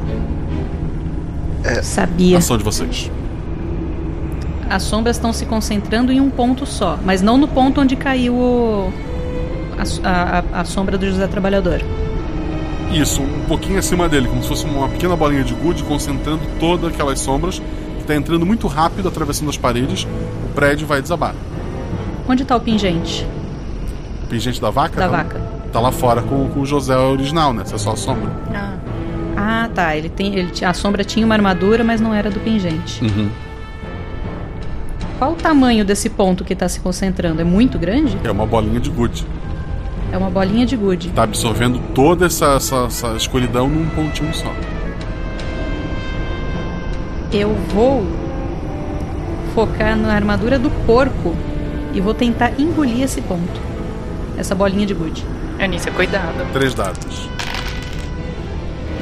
Sabia. Ação de vocês. As sombras estão se concentrando em um ponto só, mas não no ponto onde caiu o... a, a- a sombra do José Trabalhador. Isso, um pouquinho acima dele, como se fosse uma pequena bolinha de gude concentrando todas aquelas sombras. Que está entrando muito rápido, atravessando as paredes. O prédio vai desabar. Onde tá o pingente? O pingente da vaca? Da tá, vaca. Tá lá fora com, com o José original, né? Essa é só a sombra. Ah, tá. Ele tem, ele, a sombra tinha uma armadura, mas não era do pingente. Uhum. Qual o tamanho desse ponto que tá se concentrando? É muito grande? É uma bolinha de gude. É uma bolinha de gude. Tá absorvendo toda essa, essa, essa escuridão num pontinho só. Eu vou focar na armadura do porco e vou tentar engolir esse ponto. Essa bolinha de gude. Anícia, cuidado. Três dados.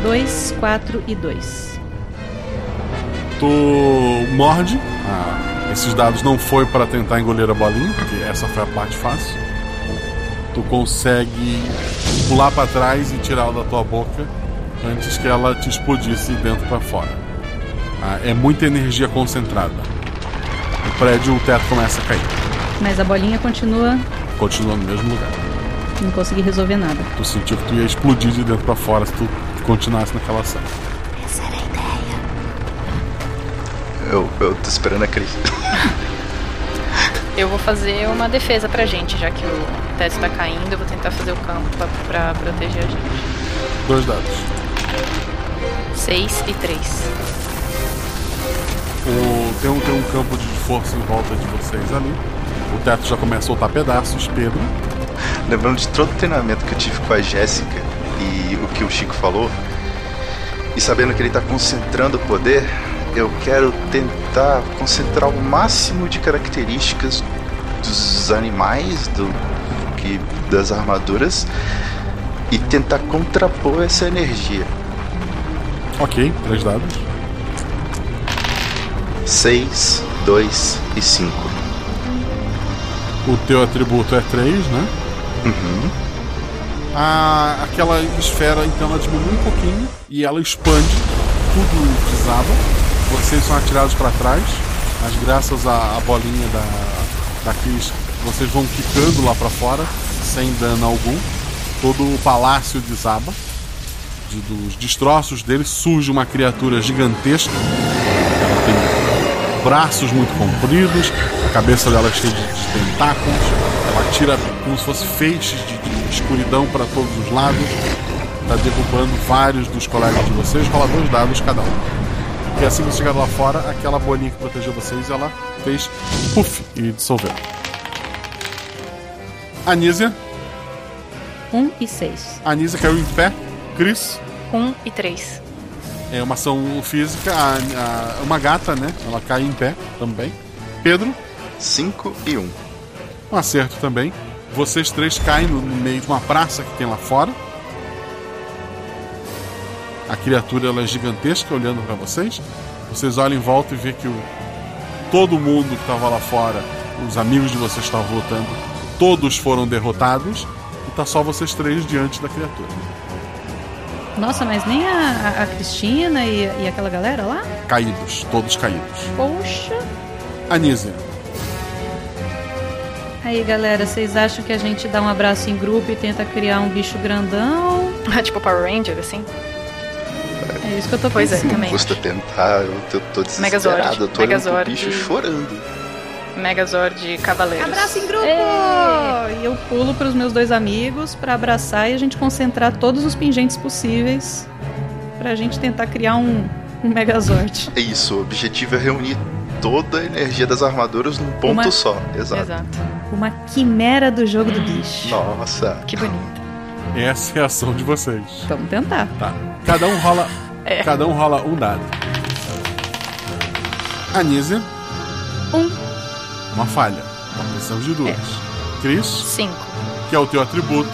2, 4 e 2. Tu morde. Ah, esses dados não foi para tentar engolir a bolinha, porque essa foi a parte fácil. Tu consegue pular para trás e tirá-la da tua boca antes que ela te explodisse dentro para fora. Ah, é muita energia concentrada. O prédio, o teto começa a cair. Mas a bolinha continua. Continua no mesmo lugar. Não consegui resolver nada. Tu sentiu que tu ia explodir de dentro para fora se tu continuasse naquela ação. Eu, eu tô esperando a Cris. Eu vou fazer uma defesa pra gente, já que o teto tá caindo, eu vou tentar fazer o campo pra, pra proteger a gente. Dois dados. 6 e 3. O, tem, um, tem um campo de força em volta de vocês ali. O teto já começa a soltar pedaços. Pedro. Lembrando de todo o treinamento que eu tive com a Jéssica e o que o Chico falou, e sabendo que ele está concentrando o poder, eu quero tentar concentrar o máximo de características dos animais, do que das armaduras e tentar contrapor essa energia. Ok, três dados. 6, 2 e 5. O teu atributo é 3, né? Uhum. A, aquela esfera então ela diminui um pouquinho e ela expande, tudo desaba. Vocês são atirados para trás, mas graças à, à bolinha da, da vocês vão quicando lá para fora, sem dano algum. Todo o palácio desaba. De, dos destroços dele surge uma criatura gigantesca. Ela tem braços muito compridos, a cabeça dela é cheia de, de tentáculos. Ela tira como se fosse feixes de, de escuridão para todos os lados. Está derrubando vários dos colegas de vocês. Rola dois dados cada um. E assim que vocês chegaram lá fora, aquela bolinha que protegeu vocês, ela fez puff e dissolveu. Anísia. 1 e 6. Anísia caiu em pé. Cris. 1 e 3. É uma ação física. A, a- uma gata, né? Ela cai em pé também. Pedro. 5 e 1. Um. Um acerto também. Vocês três caem no meio de uma praça que tem lá fora. A criatura ela é gigantesca olhando para vocês. Vocês olham em volta e vê que o, todo mundo que estava lá fora, os amigos de vocês que estavam lutando, todos foram derrotados. E tá só vocês três diante da criatura. Nossa, mas nem a, a- a Cristina e, e aquela galera lá? Caídos, todos caídos. Poxa. Anísia. Aí, galera, vocês acham que a gente dá um abraço em grupo e tenta criar um bicho grandão? tipo Power Ranger, assim? É isso que eu tô Pois é, pensando. também. Custa tentar, eu tô, tô desesperado. Megazord, Eu tô Megazord. bicho chorando. Megazord Cavaleiros. Abraço em grupo! E eu pulo pros meus dois amigos pra abraçar e a gente concentrar todos os pingentes possíveis pra gente tentar criar um, um Megazord. É isso, o objetivo é reunir toda a energia das armaduras num ponto Uma- só. Exato. Uma quimera do jogo do bicho. Nossa. Que bonito. Essa é a ação de vocês. Vamos tentar. Tá. Cada um rola. É. Cada um rola um dado. Anísia. Um. Uma falha. Então, precisamos de duas. Cris. Cinco. Que é o teu atributo.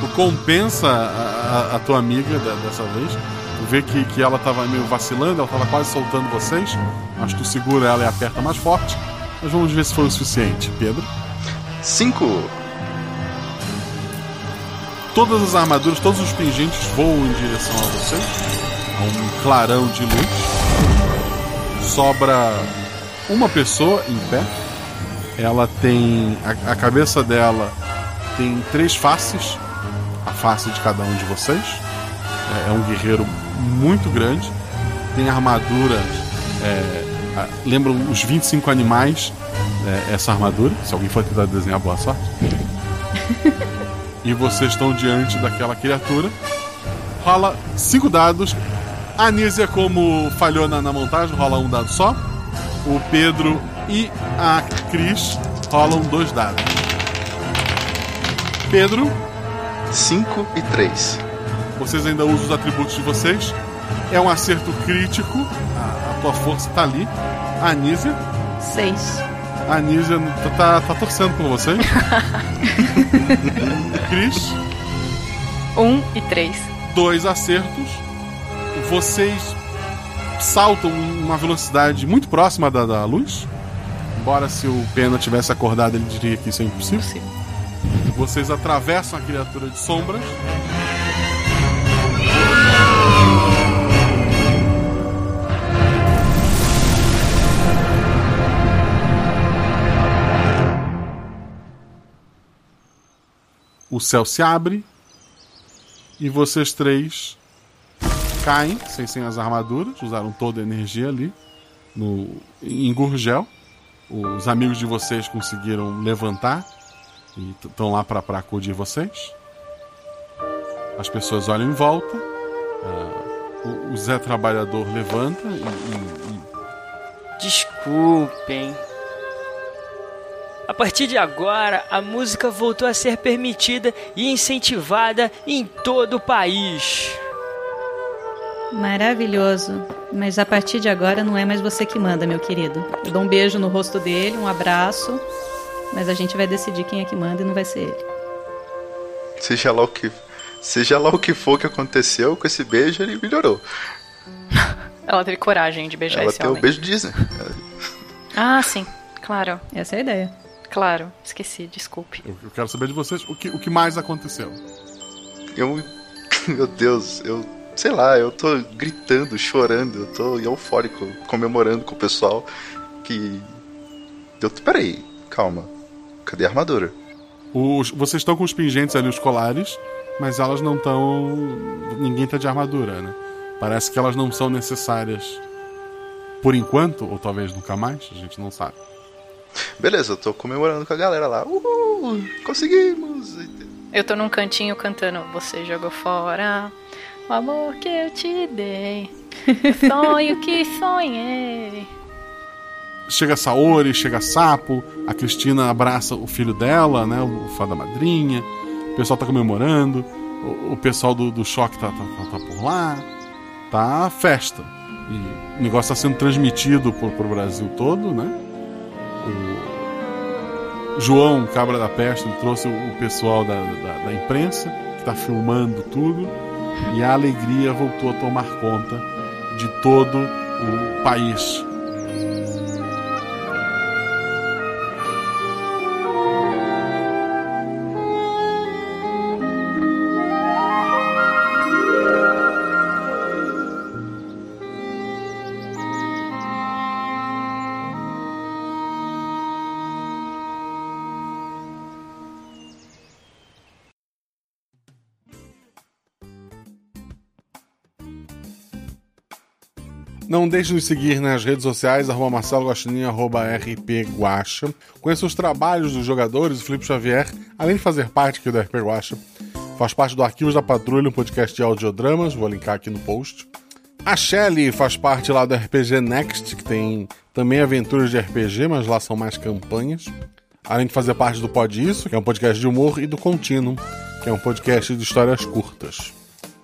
Tu compensa a, a- a tua amiga da- dessa vez. Tu vê que, que ela tava meio vacilando, ela tava quase soltando vocês. Mas tu segura ela e aperta mais forte. Mas vamos ver se foi o suficiente. Pedro. Cinco. Todas as armaduras, todos os pingentes voam em direção a vocês. Um clarão de luz. Sobra uma pessoa em pé. Ela tem. A, a cabeça dela tem três faces. A face de cada um de vocês. É, é um guerreiro muito grande. Tem armadura. é, a- lembram os 25 animais. é, essa armadura. Se alguém for tentar desenhar, boa sorte. e vocês estão diante daquela criatura. Rola cinco dados. A Anísia, como falhou na, na montagem, rola um dado só. O Pedro e a Cris rolam dois dados. Pedro. 5 e 3. Vocês ainda usam os atributos de vocês. É um acerto crítico. A, a tua força tá ali. A Anísia. Seis. A Anísia tá, tá, tá torcendo por vocês. Cris. Um e três. dois acertos. Vocês saltam em uma velocidade muito próxima da, da luz. Embora se o Pena tivesse acordado, ele diria que isso é impossível. Vocês atravessam a criatura de sombras. O céu se abre e vocês três caem sem, sem as armaduras, usaram toda a energia ali no, em Gurgel. Os amigos de vocês conseguiram levantar e estão lá para acudir vocês. As pessoas olham em volta. ah, o, o Zé Trabalhador levanta e, e- e Desculpem. A partir de agora, a música voltou a ser permitida e incentivada em todo o país. Maravilhoso. Mas a partir de agora não é mais você que manda, meu querido. Eu dou um beijo no rosto dele, um abraço. Mas a gente vai decidir quem é que manda e não vai ser ele. Seja lá o que, seja lá o que for que aconteceu com esse beijo, ele melhorou. Ela teve coragem de beijar Ela esse tem o homem. beijo Disney. Ah, sim. Claro. Essa é a ideia. Claro. Esqueci, desculpe. eu, eu quero saber de vocês o que, o que mais aconteceu. Eu. Meu Deus, eu. Sei lá, eu tô gritando, chorando, eu tô eufórico, comemorando com o pessoal que. Eu, peraí, calma. Cadê a armadura? Os, vocês estão com os pingentes ali, os colares, mas elas não estão. Ninguém tá de armadura, né? Parece que elas não são necessárias por enquanto, ou talvez nunca mais, a gente não sabe. Beleza, eu tô comemorando com a galera lá. Uhul, conseguimos! Eu tô num cantinho cantando Você jogou fora o amor que eu te dei, o sonho que sonhei. Chega Saori, chega Sapo, a Cristina abraça o filho dela, né? O fada madrinha. O pessoal tá comemorando. O, o pessoal do, do choque tá, tá, tá- tá por lá. Tá festa. E o negócio tá sendo transmitido por, pro Brasil todo, né? O João, cabra da peste, trouxe o o pessoal da, da, da imprensa, que tá filmando tudo. E a alegria voltou a tomar conta de todo o país. Não deixe de nos seguir nas redes sociais, arroba Marcelo Guaxinim, arroba RP Guaxa. Conheça os trabalhos dos jogadores, o Felipe Xavier, além de fazer parte aqui do RP Guaxa, faz parte do Arquivos da Patrulha, um podcast de audiodramas, vou linkar aqui no post. A Shelly faz parte lá do RPG Next, que tem também aventuras de RPG, mas lá são mais campanhas. Além de fazer parte do Pod Isso, que é um podcast de humor, e do Continuum, que é um podcast de histórias curtas.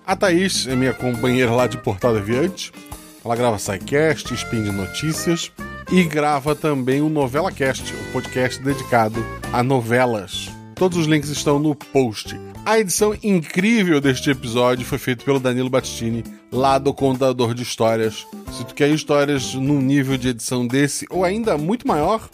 A Thaís é minha companheira lá de Portal Deviante. Ela grava SciCast, Spin de Notícias e grava também o Novela Cast, um podcast dedicado a novelas. Todos os links estão no post. A edição incrível deste episódio foi feita pelo Danilo Battistini, lá do Contador de Histórias. Se tu quer histórias num nível de edição desse ou ainda muito maior,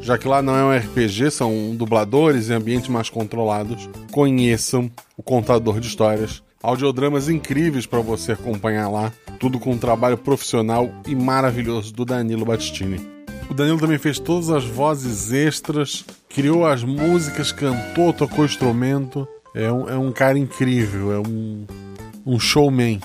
já que lá não é um RPG, são dubladores e ambientes mais controlados, conheçam o Contador de Histórias. Audiodramas incríveis para você acompanhar lá, tudo com um trabalho profissional e maravilhoso do Danilo Battistini. O Danilo também fez todas as vozes extras, criou as músicas, cantou, tocou instrumento. É um, é um cara incrível, é um, um showman.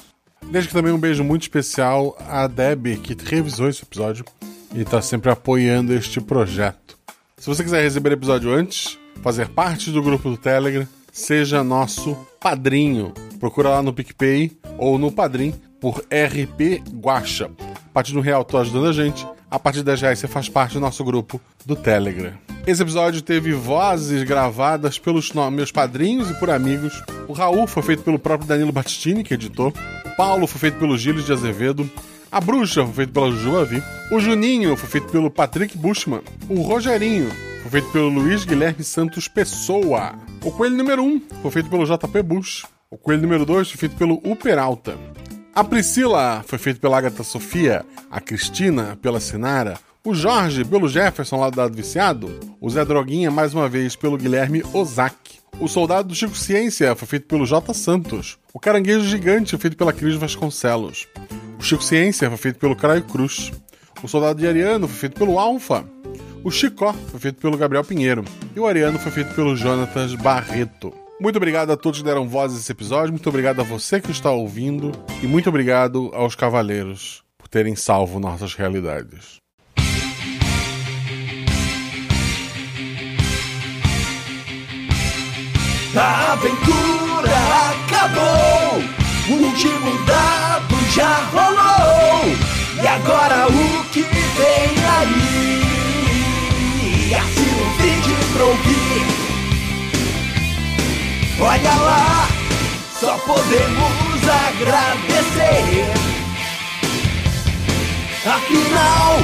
Desde que também um beijo muito especial a Deb, que revisou esse episódio e está sempre apoiando este projeto. Se você quiser receber episódio antes, fazer parte do grupo do Telegram, seja nosso padrinho. Procura lá no PicPay ou no Padrim por RP Guacha. A partir um real, tô ajudando a gente. A partir de 10 reais você faz parte do nosso grupo do Telegram. Esse episódio teve vozes gravadas pelos meus padrinhos e por amigos. O Raul foi feito pelo próprio Danilo Battistini, que editou. O Paulo foi feito pelo Gilles de Azevedo. A Bruxa foi feito pela Juju Avi. O Juninho foi feito pelo Patrick Bushman. O Rogerinho foi feito pelo Luiz Guilherme Santos Pessoa. O Coelho número 1 foi feito pelo JP Bush. O Coelho número 2 foi feito pelo U Peralta. A Priscila foi feito pela Agatha Sofia. A Cristina pela Sinara. O Jorge pelo Jefferson lá do Dado Viciado. O Zé Droguinha mais uma vez pelo Guilherme Ozaki. O Soldado do Chico Ciência foi feito pelo J. Santos. O Caranguejo Gigante foi feito pela Cris Vasconcelos. O Chico Ciência foi feito pelo Craio Cruz. O Soldado de Ariano foi feito pelo Alfa. O Chicó foi feito pelo Gabriel Pinheiro. E o Ariano foi feito pelo Jonatas Barreto. Muito obrigado a todos que deram voz a esse episódio, muito obrigado a você que está ouvindo e muito obrigado aos cavaleiros por terem salvo nossas realidades. A aventura acabou, o último dado já rolou, e agora o que vem aí? Assim o vídeo pra. Olha lá, só podemos agradecer. Afinal,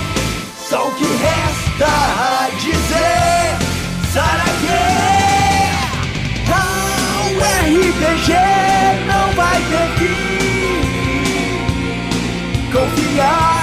só o que resta a dizer. Saraguê, o RPG não vai ter fim. Confiar.